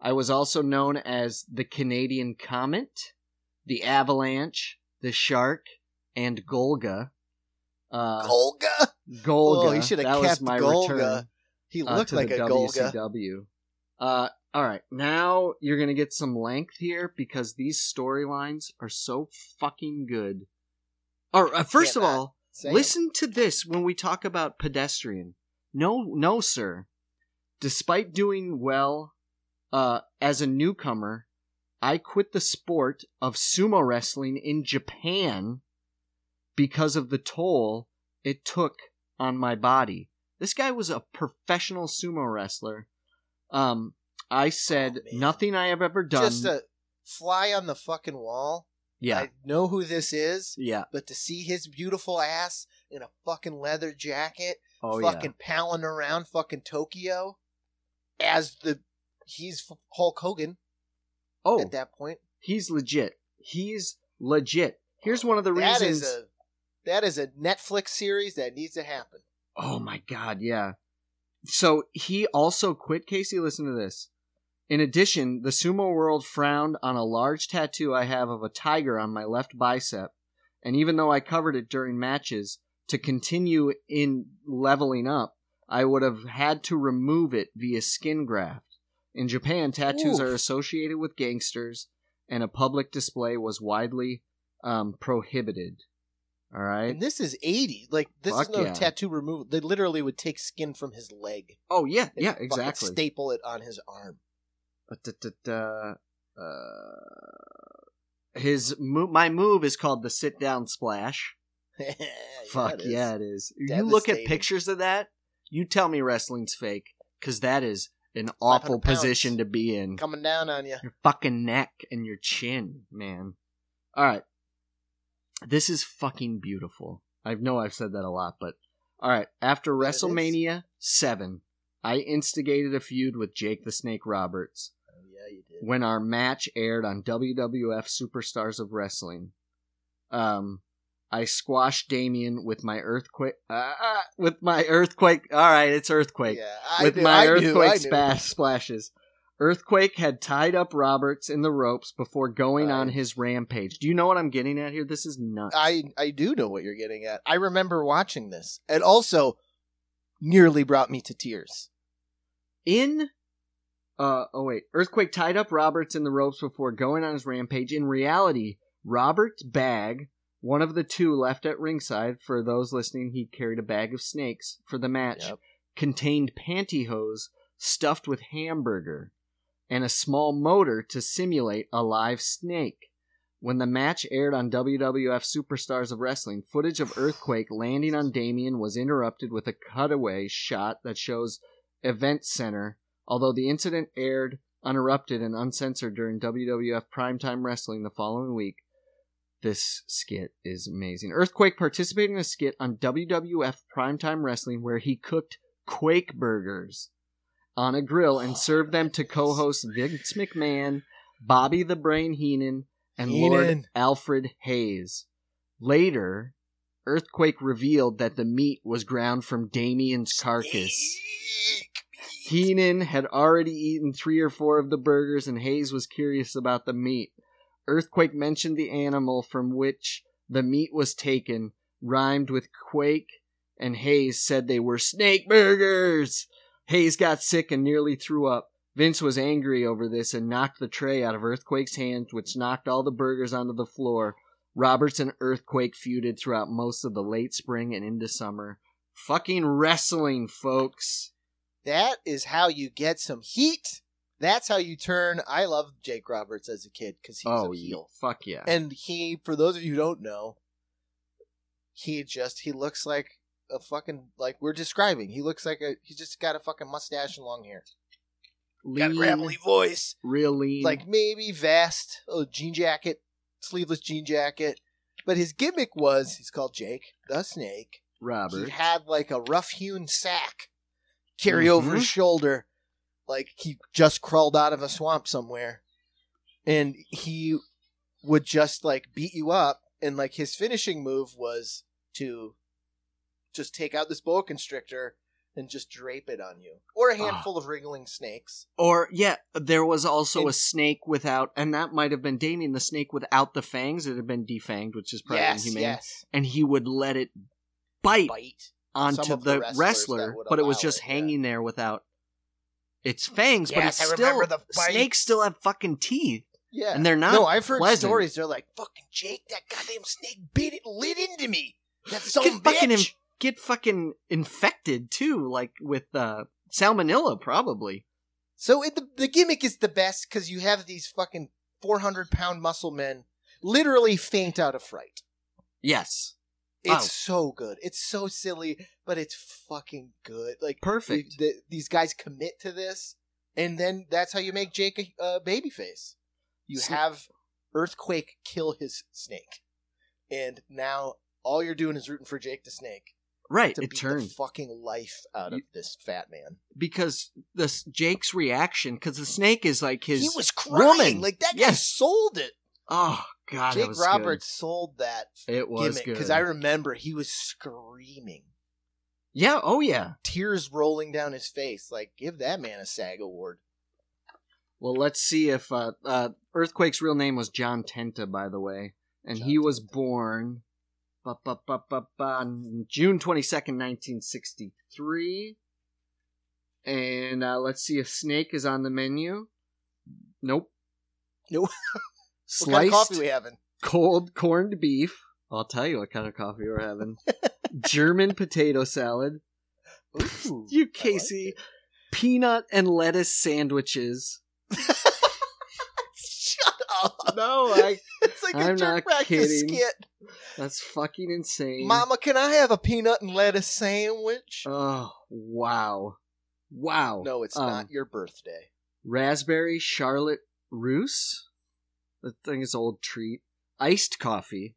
I was also known as the Canadian Comet, the Avalanche, the Shark, and Golga. Uh, Golga? Golga. Oh, he should have kept my Golga. return He uh, looked to like a Golga. WCW. Uh, all right, now you're gonna get some length here because these storylines are so fucking good. Or uh, first of all, Say it. listen to this when we talk about pedestrian. No, no, sir. Despite doing well uh, as a newcomer, I quit the sport of sumo wrestling in Japan because of the toll it took on my body. This guy was a professional sumo wrestler. Um, I said Oh, nothing I have ever done. Just a fly on the fucking wall. yeah, I know who this is, yeah. but to see his beautiful ass in a fucking leather jacket, Oh fucking palling around fucking Tokyo as the he's Hulk Hogan. Oh, at that point. he's legit. He's legit. Here's one of the That reasons. That is a Netflix series that needs to happen. Oh my god, yeah. So he also quit Casey, listen to this. In addition, the sumo world frowned on a large tattoo I have of a tiger on my left bicep, and even though I covered it during matches, to continue in leveling up, I would have had to remove it via skin graft. In Japan, tattoos Oof. are associated with gangsters, and a public display was widely um, prohibited. All right. And this is 80. Like this Fuck is no yeah. tattoo removal. They literally would take skin from his leg. Oh yeah, yeah, exactly. Staple it on his arm. Uh, uh, his my move is called the sit down splash. Fuck it is. yeah, it is. You look at pictures of that, you tell me wrestling's fake because that is an awful position to be in. Coming down on you. Your fucking neck and your chin, man. All right, this is fucking beautiful. I know I've said that a lot, but all right. After. WrestleMania seven, I instigated a feud with Jake the Snake Roberts Oh, yeah, you did. when our match aired on WWF Superstars of Wrestling. Um, I squashed Damien with my earthquake. Uh, uh, with my earthquake. All right, it's earthquake. yeah, I with knew, my I earthquake I knew. splash splashes. Earthquake had tied up Roberts in the ropes before going on his rampage. Do you know what I'm getting at here? This is nuts. I I do know what you're getting at. I remember watching this. It also nearly brought me to tears. in uh oh wait earthquake tied up roberts in the ropes before going on his rampage in reality robert's bag One of the two left at ringside, for those listening, he carried a bag of snakes for the match, Yep. contained pantyhose stuffed with hamburger and a small motor to simulate a live snake. When the match aired on WWF Superstars of Wrestling, footage of Earthquake landing on Damien was interrupted with a cutaway shot that shows Event Center. Although the incident aired uninterrupted and uncensored during WWF Primetime Wrestling the following week, this skit is amazing. Earthquake participated in a skit on WWF Primetime Wrestling where he cooked Quake burgers on a grill and served them to co-hosts Vince McMahon, Bobby the Brain Heenan, and Lord Alfred Hayes. Later, Earthquake revealed that the meat was ground from Damien's carcass. Heenan had already eaten three or four of the burgers, and Hayes was curious about the meat. Earthquake mentioned the animal from which the meat was taken, rhymed with quake, and Hayes said they were snake burgers. Hayes got sick and nearly threw up. Vince was angry over this and knocked the tray out of Earthquake's hands, which knocked all the burgers onto the floor. Roberts and Earthquake feuded throughout most of the late spring and into summer. Fucking wrestling, folks. That is how you get some heat. That's how you turn. I loved Jake Roberts as a kid because he was oh, a heel. fuck yeah. And he, for those of you who don't know, he just he looks like a fucking like we're describing. He looks like a he's just got a fucking mustache and long hair. Got a gravelly voice. real lean. Like maybe vest, a jean jacket, sleeveless jean jacket. But his gimmick was he's called Jake the Snake. Robert. He had like a rough hewn sack carry over Mhm. his shoulder, like he just crawled out of a swamp somewhere. And he would just like beat you up. And like his finishing move was to just take out this boa constrictor and just drape it on you, or a handful of wriggling snakes. Or yeah, there was also And- a snake without, and that might have been Damien, the snake without the fangs. It had been defanged, which is probably yes, inhumane. yes. And he would let it bite, Bite. onto the, the wrestler, but it was just it, yeah. hanging there without its fangs. but Yes, it's I still the snakes still have fucking teeth, Yeah. and they're not. no, I've heard pleasant. stories. They're like, "Fucking Jake, that goddamn snake bit it, lit into me." That's some Get fucking bitch. im- get fucking infected too, like with uh, salmonella, probably. So it, the the gimmick is the best because you have these fucking four hundred pound muscle men literally faint out of fright. Yes, It's Wow. so good. It's so silly, but it's fucking good. Like perfect. the- these guys commit to this, and then that's how you make Jake a uh, babyface. You So- have Earthquake kill his snake, and now all you're doing is rooting for Jake the Snake right, to it beat turned. the fucking life out of this fat man. because this Jake's reaction because the snake is like his he was crying woman. like that guy Yes. sold it. oh god Jake was Roberts sold that it was good because I remember he was screaming, yeah oh yeah tears rolling down his face. Like, give that man a SAG award. well let's see if uh, uh earthquake's real name was John Tenta by the way and John he was Tenta. born on June 22nd 1963 and uh, let's see if snake is on the menu nope Nope. What sliced kind of coffee we having? cold corned beef. I'll tell you what kind of coffee we're having. German potato salad. Ooh, You I like Casey. Peanut and lettuce sandwiches. Shut up. No, I. Like a I'm not practice kidding. skit. That's fucking insane. Mama, can I have a peanut and lettuce sandwich? Oh wow, wow. no, it's Um, not your birthday. Raspberry Charlotte Russe. That thing is old treat. Iced coffee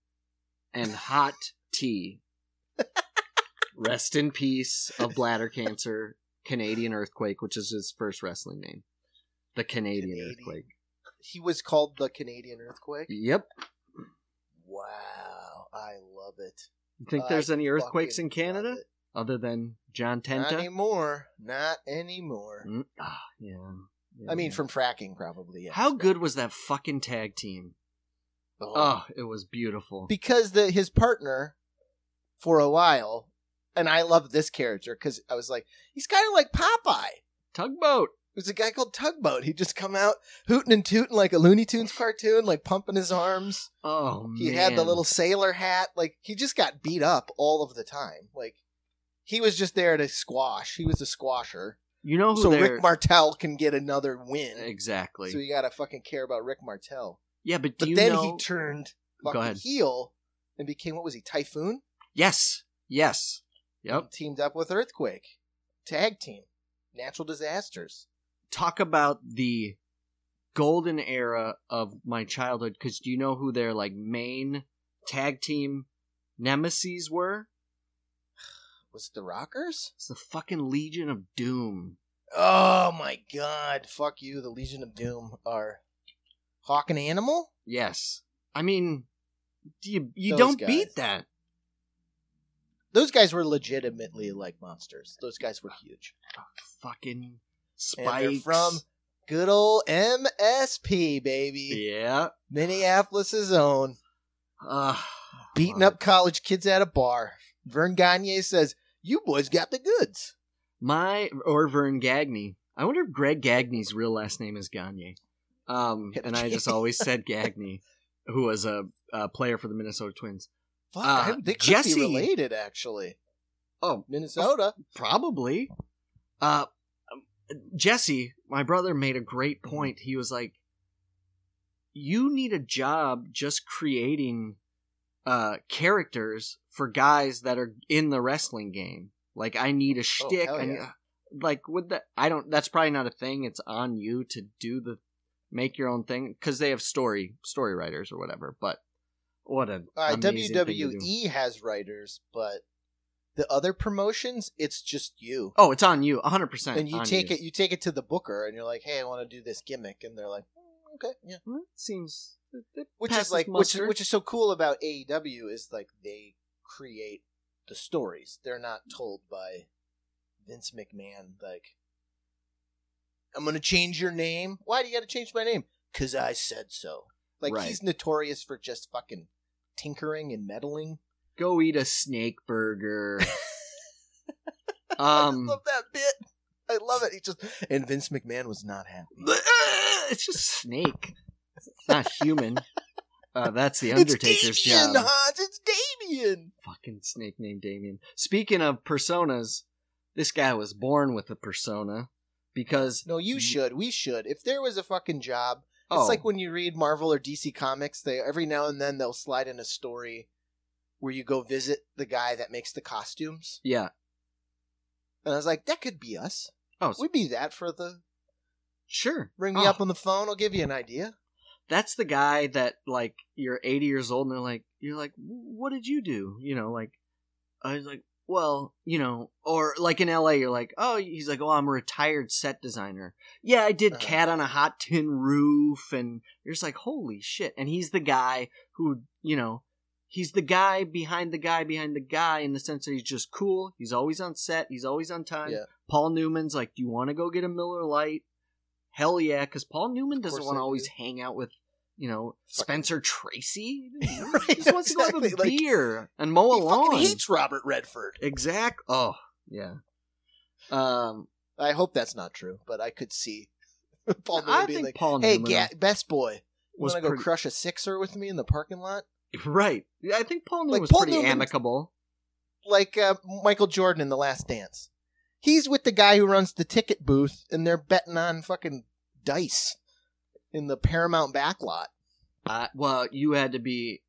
and hot tea. Rest in peace of bladder cancer, Canadian Earthquake, which is his first wrestling name. The Canadian, Canadian. Earthquake. He was called the Canadian Earthquake. Yep. Wow, I love it. You think I there's any earthquakes in Canada other than John Tenta? Not anymore. Not anymore. Mm, ah, yeah. Yeah, I mean, from fracking, probably. Yes. how good was that fucking tag team? Oh. Oh, it was beautiful. because the his partner for a while, and I love this character because I was like, he's kind of like Popeye. Tugboat. Was a guy called Tugboat. He'd just come out hooting and tooting like a Looney Tunes cartoon, like pumping his arms. Oh He man. had the little sailor hat. Like he just got beat up all of the time. Like he was just there to squash. He was a squasher. You know who So they're Rick Martel can get another win. exactly. So you gotta fucking care about Rick Martel. yeah, but do But then know? he turned fucking heel and became what was he? Typhoon. yes, yes, yep. Teamed up with Earthquake. Tag team. Natural disasters. Talk about the golden era of my childhood. Because do you know who their like main tag team nemesis were? Was it the Rockers? It's the fucking Legion of Doom. Oh my god. Fuck you. The Legion of Doom are Hawk and Animal? Yes, I mean, do you you Those don't guys. beat that. Those guys were legitimately like monsters. Those guys were huge. Fucking And spikes from good old MSP, baby. yeah. Minneapolis' own. Uh, Beating up college kids at a bar. Verne Gagne says, You boys got the goods. My or Verne Gagne. I wonder if Greg Gagne's real last name is Gagne. Um, and I just always said Gagne, who was a, a player for the Minnesota Twins. Fuck, Uh, I- they could Jesse- be related, actually. Oh, Minnesota. probably. Uh, Jesse, my brother, made a great point. He was like, "You need a job just creating uh characters for guys that are in the wrestling game. Like, I need a shtick. Oh, I need- yeah. like with that, I don't. That's probably not a thing. It's on you to do the make your own thing because they have story story writers or whatever. But what a All right, amazing thing to do. WWE has writers, but the other promotions, it's just you. Oh, it's on you, hundred percent. and you take it, you take it to the booker, and you're like, "Hey, I want to do this gimmick," and they're like, "Mm, "Okay, yeah." Well, seems Which is like, which is, which is so cool about AEW is like they create the stories. They're not told by Vince McMahon. Like, I'm gonna change your name. Why do you got to change my name? Cause I said so. Like Right. he's notorious for just fucking tinkering and meddling. Go eat a snake burger. I um, love that bit. I love it. He just and Vince McMahon was not happy. it's just snake. It's not human. Uh, that's the It's Undertaker's Damien, job. Hans. It's Damien. Fucking snake named Damien. Speaking of personas, this guy was born with a persona because No, you should. We should. If there was a fucking job, oh, it's like when you read Marvel or DC comics. They every now and then they'll slide in a story where you go visit the guy that makes the costumes. yeah. And I was like, that could be us. Oh, We'd be that for the sure. ring me Oh, up on the phone. I'll give you an idea. That's the guy that like you're 80 years old and they're like you're like what did you do? You know, like I was like well, you know, or like in LA, you're like, oh, he's like, oh, I'm a retired set designer. Yeah, I did Uh-huh. Cat on a Hot Tin Roof, and you're just like, holy shit. And he's the guy who, you know, he's the guy behind the guy behind the guy in the sense that he's just cool. He's always on set. He's always on time. Yeah. Paul Newman's like, do you want to go get a Miller Lite? Hell yeah, because Paul Newman doesn't want to always do. hang out with, you know, Spencer Tracy. He just wants to go have a exactly, like, beer and mow a he lawn. hates Robert Redford. Exact. Oh, yeah. Um, I hope that's not true, but I could see Paul I Newman being think like, Paul "Hey, Newman ga- best boy, want to go pretty- crush a sixer with me in the parking lot?" Right. I think Paul Newman Like, was Paul pretty Newman- amicable. like uh, Michael Jordan in The Last Dance. He's with the guy who runs the ticket booth, and they're betting on fucking dice in the Paramount backlot. Uh, well, you had to be.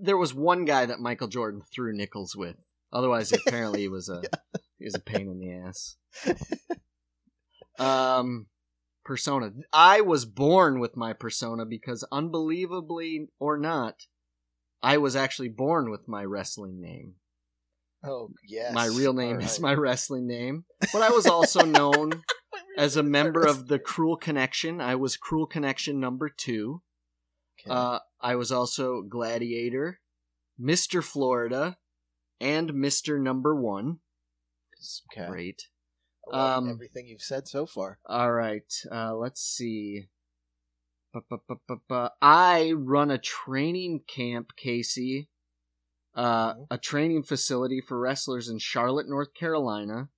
There was one guy that Michael Jordan threw nickels with. Otherwise, apparently, he was a he was a pain in the ass. Um, persona. I was born with my persona because, unbelievably or not, I was actually born with my wrestling name. Oh yes, My real name All is my wrestling name, but I was also known as a member of the Cruel Connection. I was Cruel Connection number two. Okay. Uh, I was also Gladiator, Mister Florida, and Mister Number One. Okay. Great. Um, everything you've said so far. All right. Uh, let's see. I run a training camp, Casey. Uh, Mhm. a training facility for wrestlers in Charlotte, North Carolina.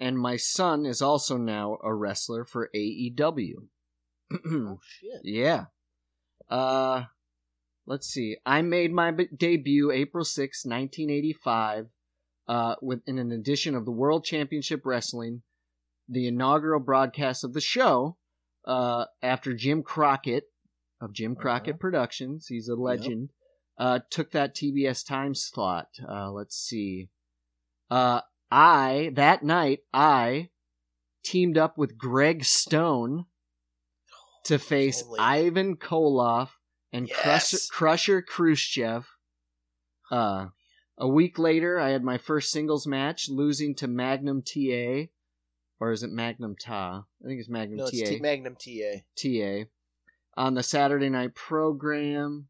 and my son is also now a wrestler for AEW. Oh shit. yeah. Uh, let's see. I made my b- debut April 6, 1985, uh, with in an edition of the World Championship Wrestling, the inaugural broadcast of the show, uh, after Jim Crockett of Jim Crockett Uh-huh. Productions, he's a legend, uh, took that TBS time slot. Uh, let's see. Uh, I, that night, I teamed up with Greg Stone to face only. Ivan Koloff and Crusher, Crusher Khrushchev. Uh, a week later, I had my first singles match, losing to Magnum TA, or is it Magnum Ta? I think it's Magnum No, it's TA. T- Magnum TA. TA on the Saturday night program.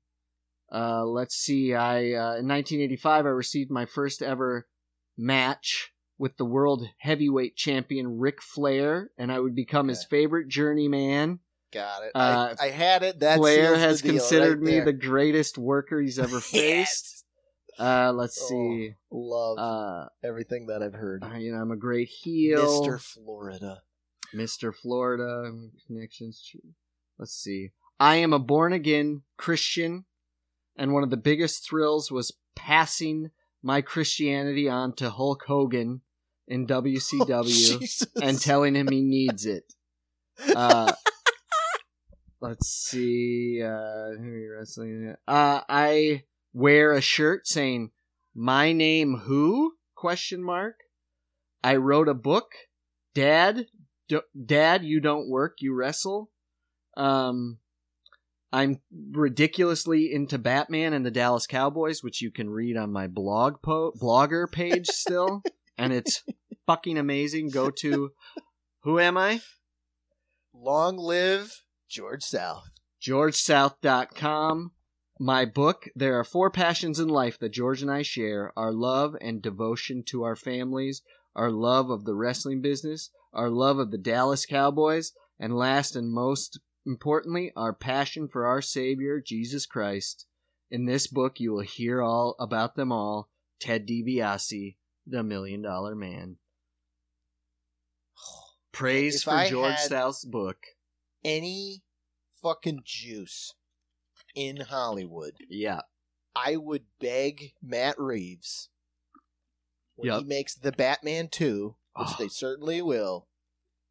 Uh, let's see. I uh, in 1985 I received my first ever match with the world heavyweight champion Ric Flair, and I would become his favorite journeyman. Got it. Uh, I, I had it. That Flair has considered right me the greatest worker he's ever faced. Yes. Uh, let's Oh, see. Love Uh, everything that I've heard. uh, you know, I'm a great heel. Mr. Florida. Mr. Florida connections. Let's see. I am a born again Christian, and one of the biggest thrills was passing my Christianity on to Hulk Hogan in WCW Oh, and telling him he needs it. Uh, let's see. Uh, who are you wrestling? Uh, I wear a shirt saying "My name who?" question mark. I wrote a book. Dad, D- Dad, you don't work, you wrestle. Um, I'm ridiculously into Batman and the Dallas Cowboys, which you can read on my blog po- blogger page still, and it's fucking amazing. Go to who am I? Long live George South. GeorgeSouth.com. My book, There Are Four Passions in Life That George and I Share our love and devotion to our families, our love of the wrestling business, our love of the Dallas Cowboys, and last and most importantly, our passion for our Savior, Jesus Christ. In this book, you will hear all about them all. Ted DiBiase, the Million Dollar Man. Praise If for I George South's book. Any fucking juice in Hollywood, Yeah. I would beg Matt Reeves when he makes the Batman 2, which they certainly will,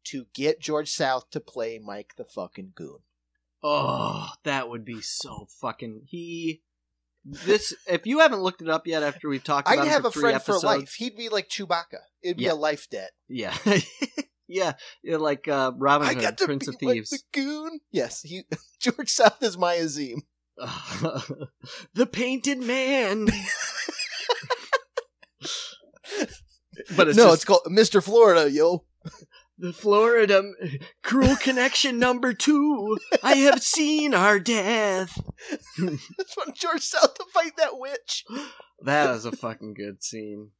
to get George South to play Mike the fucking Goon. Oh, that would be so fucking he. This if you haven't looked it up yet after we've talked about I'd it have for a three friend episodes, for life. He'd be like Chewbacca. It'd be Yeah. a life debt. Yeah, yeah, yeah, like uh, Robin I Hood, got to Prince be of like Thieves. the Goon. Yes, he George South is my Azeem. the Painted Man. but it's no, just it's called Mr. Florida, yo. the Florida Cruel Connection number two. I have seen our death. That's when George South to fight that witch. That was a fucking good scene.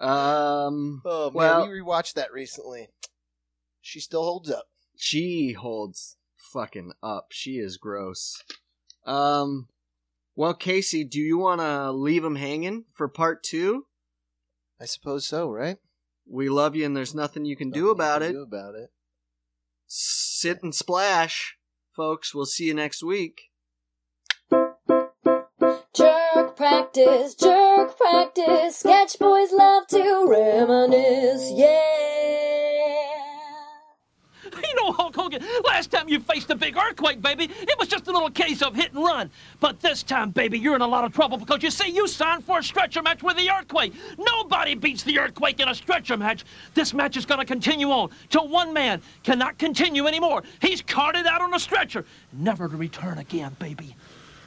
Um. Oh man, Well- we rewatched that recently. She still holds up. she holds fucking up. She is gross. Um, well, Casey, do you want to leave him hanging for part two? I suppose so, right? We love you, and there's nothing you can do Nothing you about can it. Do about it. Sit and splash, folks. We'll see you next week. Jerk practice, jerk practice. Sketch boys love to reminisce, yeah. Hogan, last time you faced a big earthquake, baby, it was just a little case of hit and run. But this time, baby, you're in a lot of trouble because you see, you signed for a stretcher match with the earthquake. Nobody beats the earthquake in a stretcher match. This match is going to continue on till one man cannot continue anymore. He's carted out on a stretcher, never to return again, baby.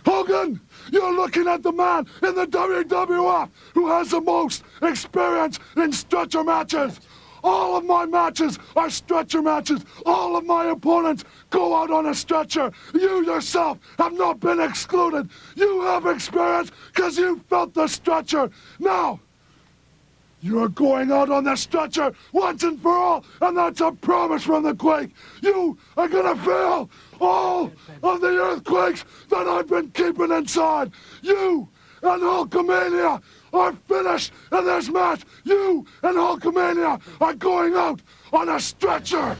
Hogan, you're looking at the man in the WWF who has the most experience in stretcher matches. All of my matches are stretcher matches. All of my opponents go out on a stretcher. You yourself have not been excluded. You have experience because you felt the stretcher. Now, you're going out on the stretcher once and for all, and that's a promise from the quake. You are gonna feel all of the earthquakes that I've been keeping inside. You and Hulkamania are finished in this match. You and Hulkamania are going out on a stretcher.